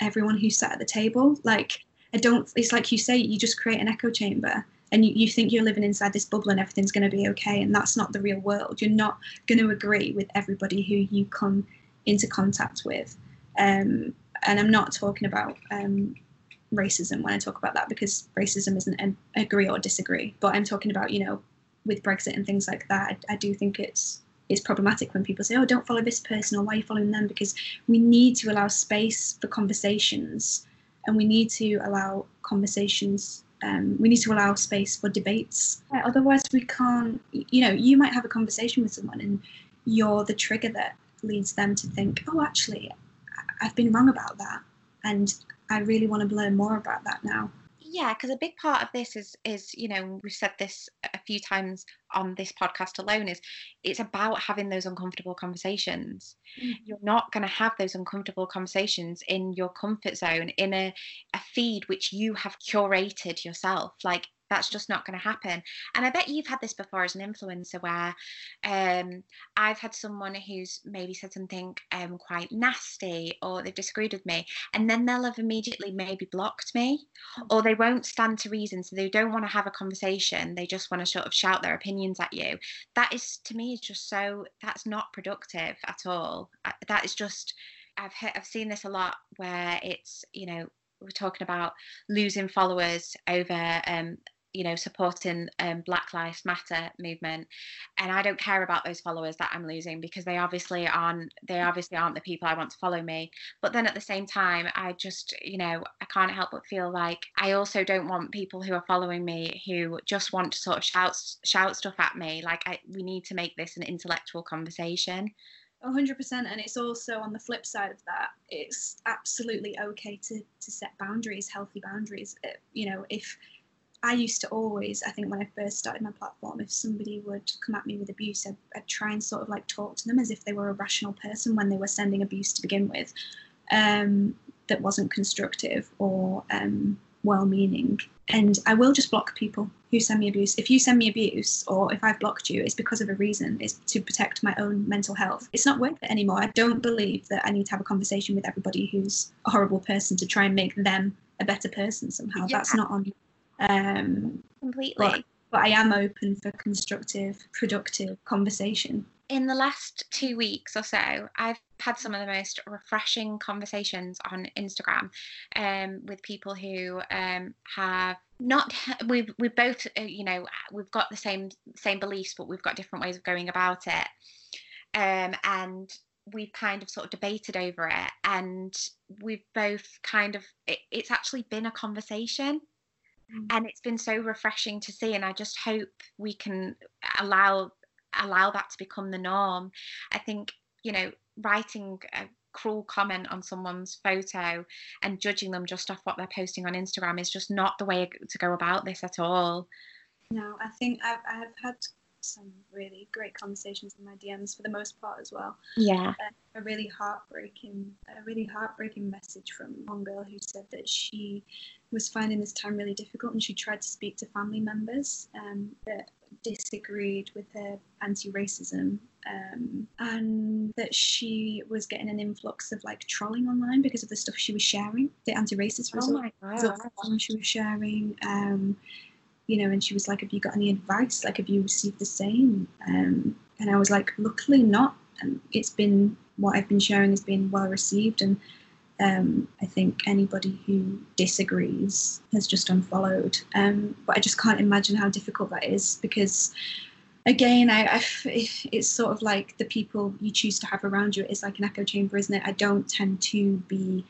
everyone who sat at the table. Like, I don't, it's like you say, you just create an echo chamber and you, you think you're living inside this bubble and everything's going to be okay. And that's not the real world. You're not going to agree with everybody who you come into contact with. Um, and I'm not talking about um, racism when I talk about that because racism isn't an agree or disagree. But I'm talking about, you know, with Brexit and things like that, I, I do think it's it's problematic when people say, "Oh, don't follow this person," or "Why are you following them?" Because we need to allow space for conversations, and we need to allow conversations. Um, we need to allow space for debates. Otherwise, we can't. You know, you might have a conversation with someone, and you're the trigger that leads them to think, "Oh, actually, I've been wrong about that," and I really want to learn more about that now yeah because a big part of this is is you know we've said this a few times on this podcast alone is it's about having those uncomfortable conversations mm. you're not going to have those uncomfortable conversations in your comfort zone in a, a feed which you have curated yourself like that's just not going to happen. And i bet you've had this before as an influencer where um, i've had someone who's maybe said something um, quite nasty or they've disagreed with me and then they'll have immediately maybe blocked me or they won't stand to reason so they don't want to have a conversation they just want to sort of shout their opinions at you. That is to me is just so that's not productive at all. That is just I've heard, I've seen this a lot where it's you know we're talking about losing followers over um, you know supporting um, black lives matter movement. And i don't care about those followers that i'm losing because they obviously aren't they obviously aren't the people i want to follow me. But then at the same time i just you know i can't help but feel like i also don't want people who are following me who just want to sort of shout shout stuff at me. Like I, we need to make this an intellectual conversation. 100% and it's also on the flip side of that it's absolutely okay to to set boundaries healthy boundaries. You know if I used to always, I think when I first started my platform, if somebody would come at me with abuse, I'd, I'd, try and sort of like talk to them as if they were a rational person when they were sending abuse to begin with, um, that wasn't constructive or um, well meaning. And I will just block people who send me abuse. If you send me abuse or if I've blocked you, it's because of a reason. It's to protect my own mental health. It's not worth it anymore. I don't believe that I need to have a conversation with everybody who's a horrible person to try and make them a better person somehow. Yeah. That's not on um, Completely. But, but I am open for constructive, productive conversation. In the last two weeks or so, I've had some of the most refreshing conversations on Instagram um, with people who um, have not we've we both uh, you know we've got the same same beliefs but we've got different ways of going about it um, and we've kind of sort of debated over it and we've both kind of it, it's actually been a conversation. Mm. and it's been so refreshing to see and i just hope we can allow allow that to become the norm. I think, you know, writing a cruel comment on someone's photo and judging them just off what they're posting on Instagram is just not the way to go about this at all. No, I think I've, I've had some really great conversations in my DMs for the most part as well. Yeah. Uh, a really heartbreaking, a really heartbreaking message from one girl who said that she was finding this time really difficult and she tried to speak to family members um, that disagreed with her anti-racism um, and that she was getting an influx of like trolling online because of the stuff she was sharing, the anti-racist oh she was sharing. Um, you know, and she was like, "Have you got any advice? Like, have you received the same?" Um, and I was like, "Luckily not." And it's been what I've been sharing has been well received, and um, I think anybody who disagrees has just unfollowed. Um, but I just can't imagine how difficult that is because, again, I, I, it's sort of like the people you choose to have around you. It's like an echo chamber, isn't it? I don't tend to be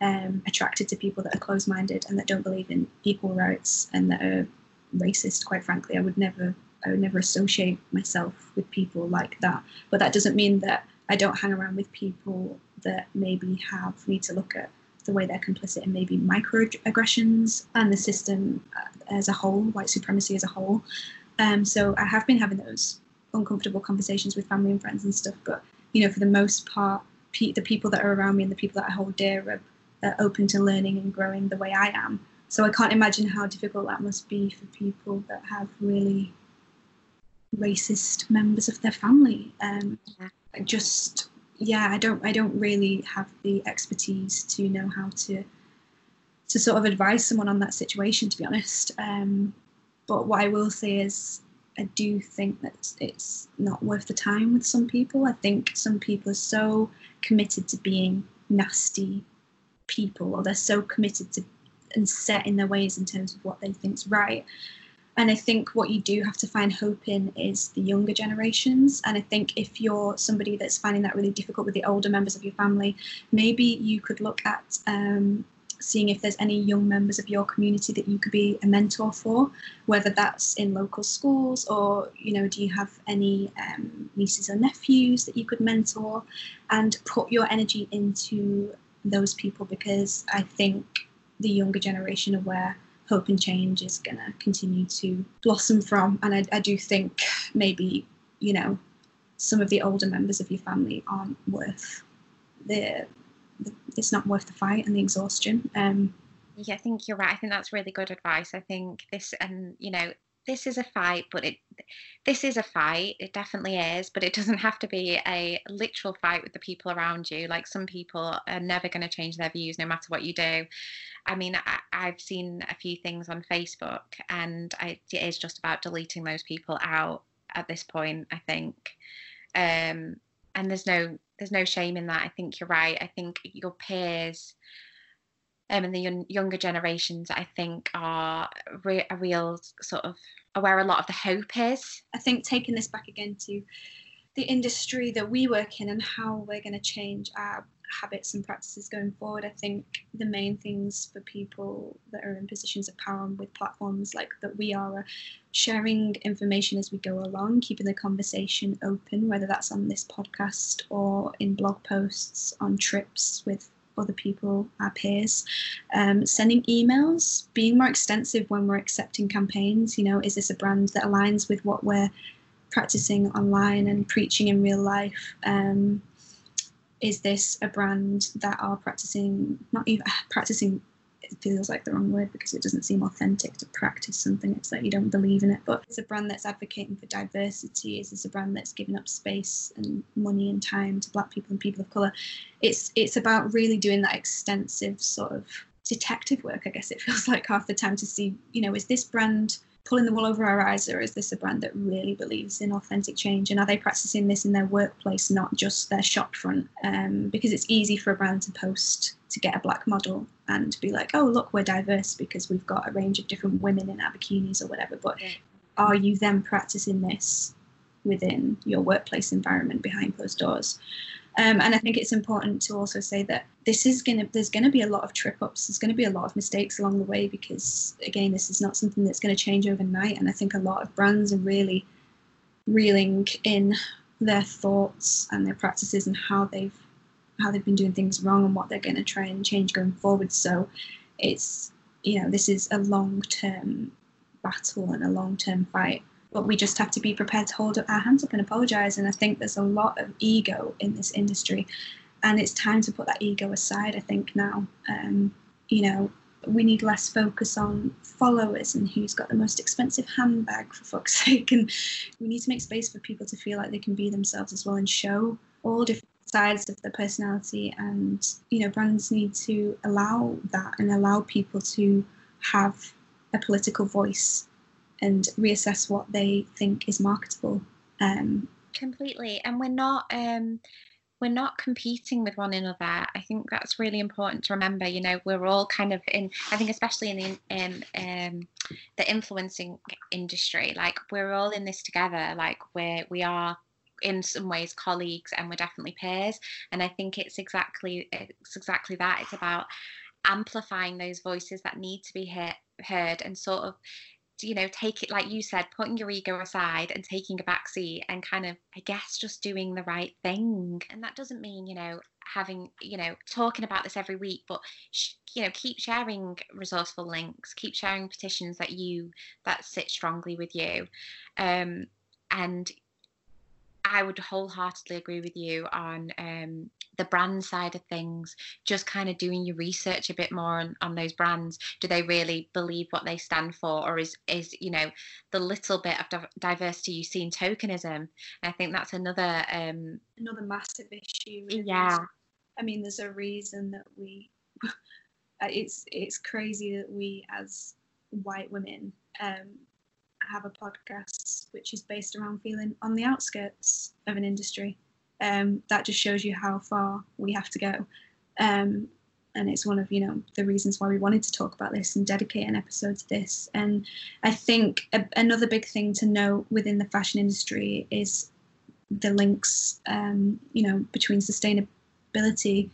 um, attracted to people that are closed-minded and that don't believe in equal rights and that are racist. Quite frankly, I would never, I would never associate myself with people like that. But that doesn't mean that I don't hang around with people that maybe have need to look at the way they're complicit in maybe microaggressions and the system uh, as a whole, white supremacy as a whole. Um, so I have been having those uncomfortable conversations with family and friends and stuff. But you know, for the most part, pe- the people that are around me and the people that I hold dear are, are open to learning and growing the way I am. So I can't imagine how difficult that must be for people that have really racist members of their family. Um. Just yeah, I don't I don't really have the expertise to know how to to sort of advise someone on that situation, to be honest. Um, but what I will say is, I do think that it's not worth the time with some people. I think some people are so committed to being nasty people, or they're so committed to and set in their ways in terms of what they think's right. And I think what you do have to find hope in is the younger generations. And I think if you're somebody that's finding that really difficult with the older members of your family, maybe you could look at um, seeing if there's any young members of your community that you could be a mentor for, whether that's in local schools or, you know, do you have any um, nieces or nephews that you could mentor and put your energy into those people because I think the younger generation are where hope and change is going to continue to blossom from. And I, I do think maybe, you know, some of the older members of your family aren't worth the, the it's not worth the fight and the exhaustion. Um, yeah, I think you're right. I think that's really good advice. I think this, and you know, this is a fight, but it this is a fight. It definitely is, but it <laughs> doesn't have to be a literal fight with the people around you. Like some people are never going to change their views no matter what you do. I mean, I, have seen a few things on Facebook, and I, it is just about deleting those people out at this point. I think, um, and there's no there's no shame in that. I think you're right. I think your peers um, and the younger generations, I think, are re- a real sort of where a lot of the hope is. I think taking this back again to the industry that we work in and how we're going to change our habits and practices going forward. I think the main things for people that are in positions of power and with platforms like that we are, are sharing information as we go along, keeping the conversation open, whether that's on this podcast or in blog posts, on trips with other people, our peers, um, sending emails, being more extensive when we're accepting campaigns. You know, is this a brand that aligns with what we're practicing online and preaching in real life? Um, is this a brand that are practicing, not even practicing feels like the wrong word because it doesn't seem authentic to practice something. It's like you don't believe in it. But it's a brand that's advocating for diversity. Is this a brand that's giving up space and money and time to Black people and people of colour? It's it's about really doing that extensive sort of detective work. I guess it <laughs> feels like half the time to see, you know, is this brand pulling the wool over our eyes, or is this a brand that really believes in authentic change? And are they practicing this in their workplace, not just their shop front? Um, because it's easy for a brand to post to get a black model and be like, oh, look, we're diverse because we've got a range of different women in our bikinis or whatever. But are you then practicing this within your workplace environment behind closed doors? Um, and I think it's important to also say that this is to, there's going to be a lot of trip ups, there's going to be a lot of mistakes along the way because, again, this is not something that's going to change overnight. And I think a lot of brands are really reeling in their thoughts and their practices and how they've how they've been doing things wrong and what they're going to try and change going forward. So it's you know this is a long term battle and a long term fight. But we just have to be prepared to hold our hands up and apologize. And I think there's a lot of ego in this industry, and it's time to put that ego aside. I think now, um, you know, we need less focus on followers and who's got the most expensive handbag for fuck's <laughs> sake and we need to make space for people to feel like they can be themselves as well and show all different sides of their personality and you know brands need to allow that and allow people to have a political voice and reassess what they think is marketable um, completely and we're not um we're not competing with one another. I think that's really important to remember. You know, we're all kind of in. I think especially in the in um, the influencing industry, like we're all in this together. Like we're we are in some ways colleagues and we're definitely peers. And I think it's exactly it's exactly that. It's about amplifying those voices that need to be heard, heard and sort of you know take it like you said putting your ego aside and taking a back seat and kind of i guess just doing the right thing. And that doesn't mean you know having you know talking about this every week but sh- you know keep sharing resourceful links keep sharing petitions that you that sit strongly with you. Um and I would wholeheartedly agree with you on um, the brand side of things, just kind of doing your research a bit more on, on those brands. Do they really believe what they stand for, or is is you know the little bit of diversity you see in tokenism? I think that's another um, another massive issue. Yeah, I mean, there's a reason that we. <laughs> it's it's crazy that we as white women um, have a podcast which is based around feeling on the outskirts of an industry. Um, that just shows you how far we have to go. Um, and it's one of you know the reasons why we wanted to talk about this and dedicate an episode to this. And I think a, another big thing to note within the fashion industry is the links, um, you know, between sustainability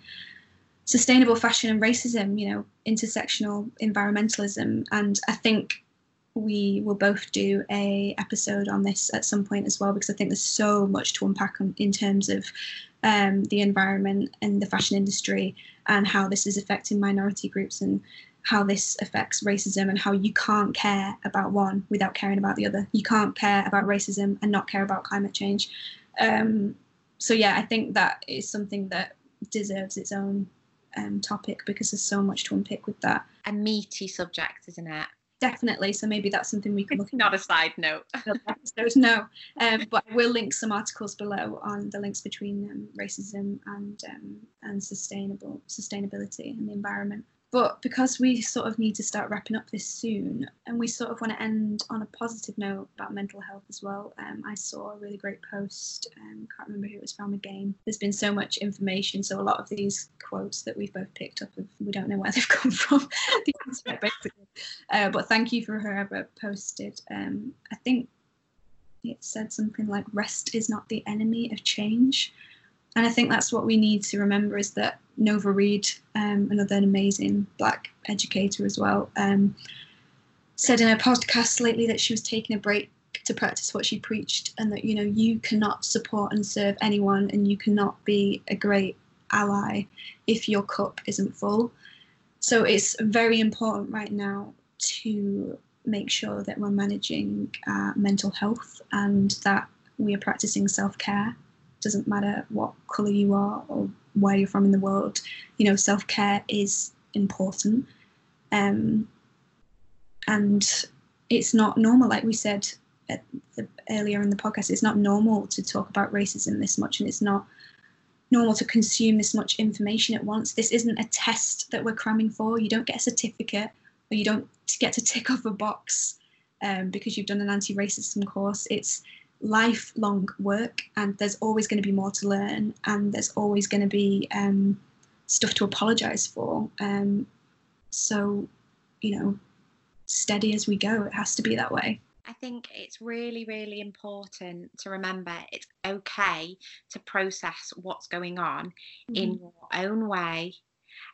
sustainable fashion and racism, you know, intersectional environmentalism. And I think we will both do a episode on this at some point as well because I think there's so much to unpack in terms of um, the environment and the fashion industry and how this is affecting minority groups and how this affects racism and how you can't care about one without caring about the other. You can't care about racism and not care about climate change. Um, so yeah, I think that is something that deserves its own um, topic because there's so much to unpick with that. A meaty subject, isn't it? Definitely. So maybe that's something we can look. Not a side note. <laughs> episode, no, um, but I will link some articles below on the links between um, racism and um, and sustainable sustainability and the environment. But because we sort of need to start wrapping up this soon, and we sort of want to end on a positive note about mental health as well, um, I saw a really great post. Um, can't remember who it was from again. There's been so much information, so a lot of these quotes that we've both picked up, we don't know where <laughs> they've come from. <laughs> basically. Uh, but thank you for whoever posted. Um, I think it said something like "Rest is not the enemy of change." And I think that's what we need to remember is that Nova Reid, um, another amazing black educator as well, um, said in a podcast lately that she was taking a break to practice what she preached and that you know you cannot support and serve anyone and you cannot be a great ally if your cup isn't full. So it's very important right now to make sure that we're managing mental health and that we are practicing self-care doesn't matter what color you are or where you're from in the world. You know, self care is important. Um, and it's not normal, like we said the, earlier in the podcast, it's not normal to talk about racism this much, and it's not normal to consume this much information at once. This isn't a test that we're cramming for. You don't get a certificate or you don't get to tick off a box um, because you've done an anti racism course. It's lifelong work and there's always going to be more to learn and there's always going to be um, stuff to apologize for um, so you know steady as we go it has to be that way I think it's really, really important to remember it's okay to process what's going on mm-hmm. in your own way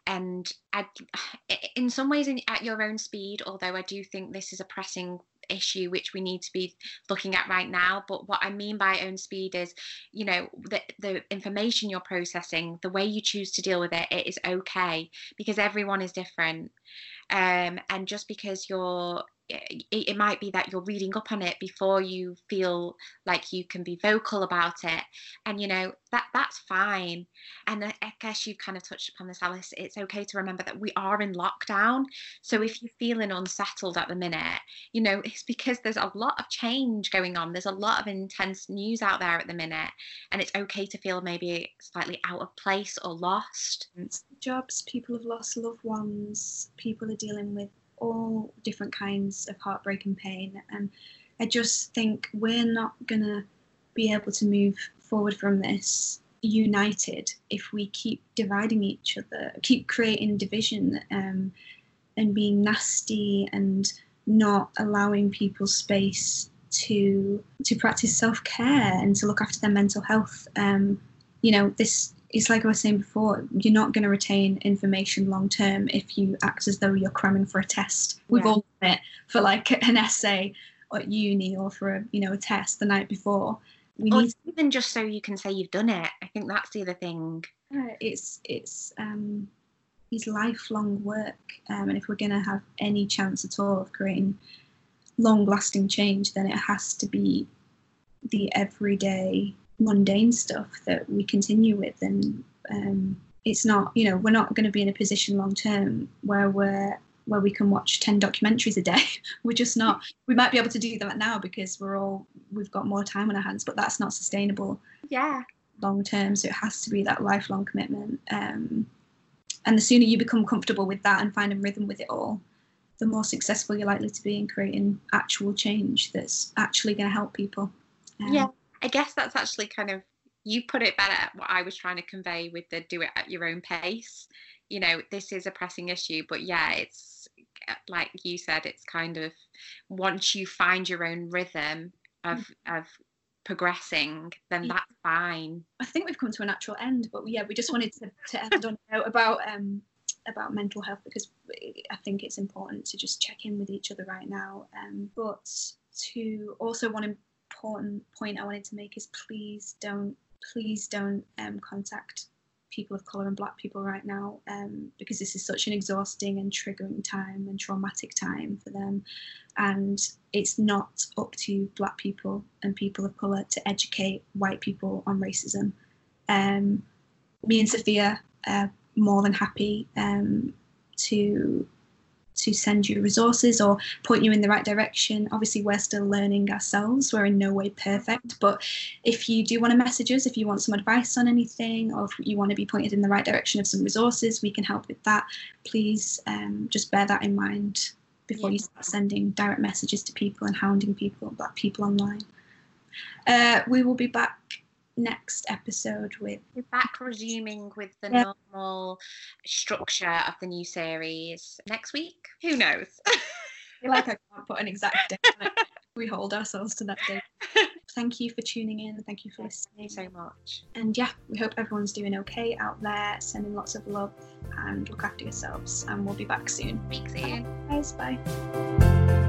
and I, <sighs> in some ways in, at your own speed although i do think this is a pressing issue which we need to be looking at right now but what i mean by own speed is you know the, the information you're processing the way you choose to deal with it it is okay because everyone is different. Um, and just because you're Eh, it, it, might be that you're reading up on it before you feel like you can be vocal about it. And you know that that's fine. And I, guess you've kind of touched upon this alice. It's okay to remember that we are in lockdown. So if you're feeling unsettled at the minute you know it's because there's a lot of change going on. There's a lot of intense news out there at the minute. And it's okay to feel maybe slightly out of place or lost. Jobs people have lost loved ones people are dealing with all different kinds of heartbreak and pain. And I just think we're not going to be able to move forward from this united if we keep dividing each other, keep creating division um, and being nasty and not allowing people space to to practice self-care and to look after their mental health. Um, you know, this it's like I was saying before, you're not going to retain information long term if you act as though you're cramming for a test. We've yeah. all done it for like <laughs> an essay at uni or for a you know a test the night before. We or need even just so you can say you've done it. I think that's the other thing. Yeah, it's it's um, it's lifelong work, um, and if we're going to have any chance at all of creating long-lasting change, then it has to be the everyday mundane stuff that we continue with. And um, it's not you know we're not going to be in a position long term where we're where we can watch 10 documentaries a day. <laughs> We're just not we might be able to do that now because we're all we've got more time on our hands but that's not sustainable yeah. long term so it has to be that lifelong commitment. Um, and the sooner you become comfortable with that and find a rhythm with it all the more successful you're likely to be in creating actual change that's actually going to help people. Um, yeah I guess that's actually kind of you put it better what I was trying to convey with the do it at your own pace. You know, this is a pressing issue, but yeah, it's like you said, it's kind of once you find your own rhythm of mm. of progressing, then that's fine. I think we've come to a natural end, but yeah, we just wanted to, to end on a <laughs> note about um about mental health because I think it's important to just check in with each other right now. Um, but to also want to important point I wanted to make is please don't, please don't um, contact people of colour and black people right now um, because this is such an exhausting and triggering time and traumatic time for them. And it's not up to black people and people of colour to educate white people on racism. Um, me and Sophia are more than happy um, to to send you resources or point you in the right direction. Obviously, we're still learning ourselves. We're in no way perfect. But if you do want to message us, if you want some advice on anything, or if you want to be pointed in the right direction of some resources, we can help with that. Please um, just bear that in mind before yeah. you start sending direct messages to people and hounding people, black people online. Uh, we will be back next episode with we're back resuming with the yeah. normal structure of the new series next week who knows <laughs> I feel like I can't put an exact date. <laughs> We hold ourselves to that date. <laughs> Thank you for tuning in. Thank you for listening so much. And yeah, we hope everyone's doing okay out there. Sending lots of love and look after yourselves. And we'll be back soon. Speak soon. Bye. Guys, bye.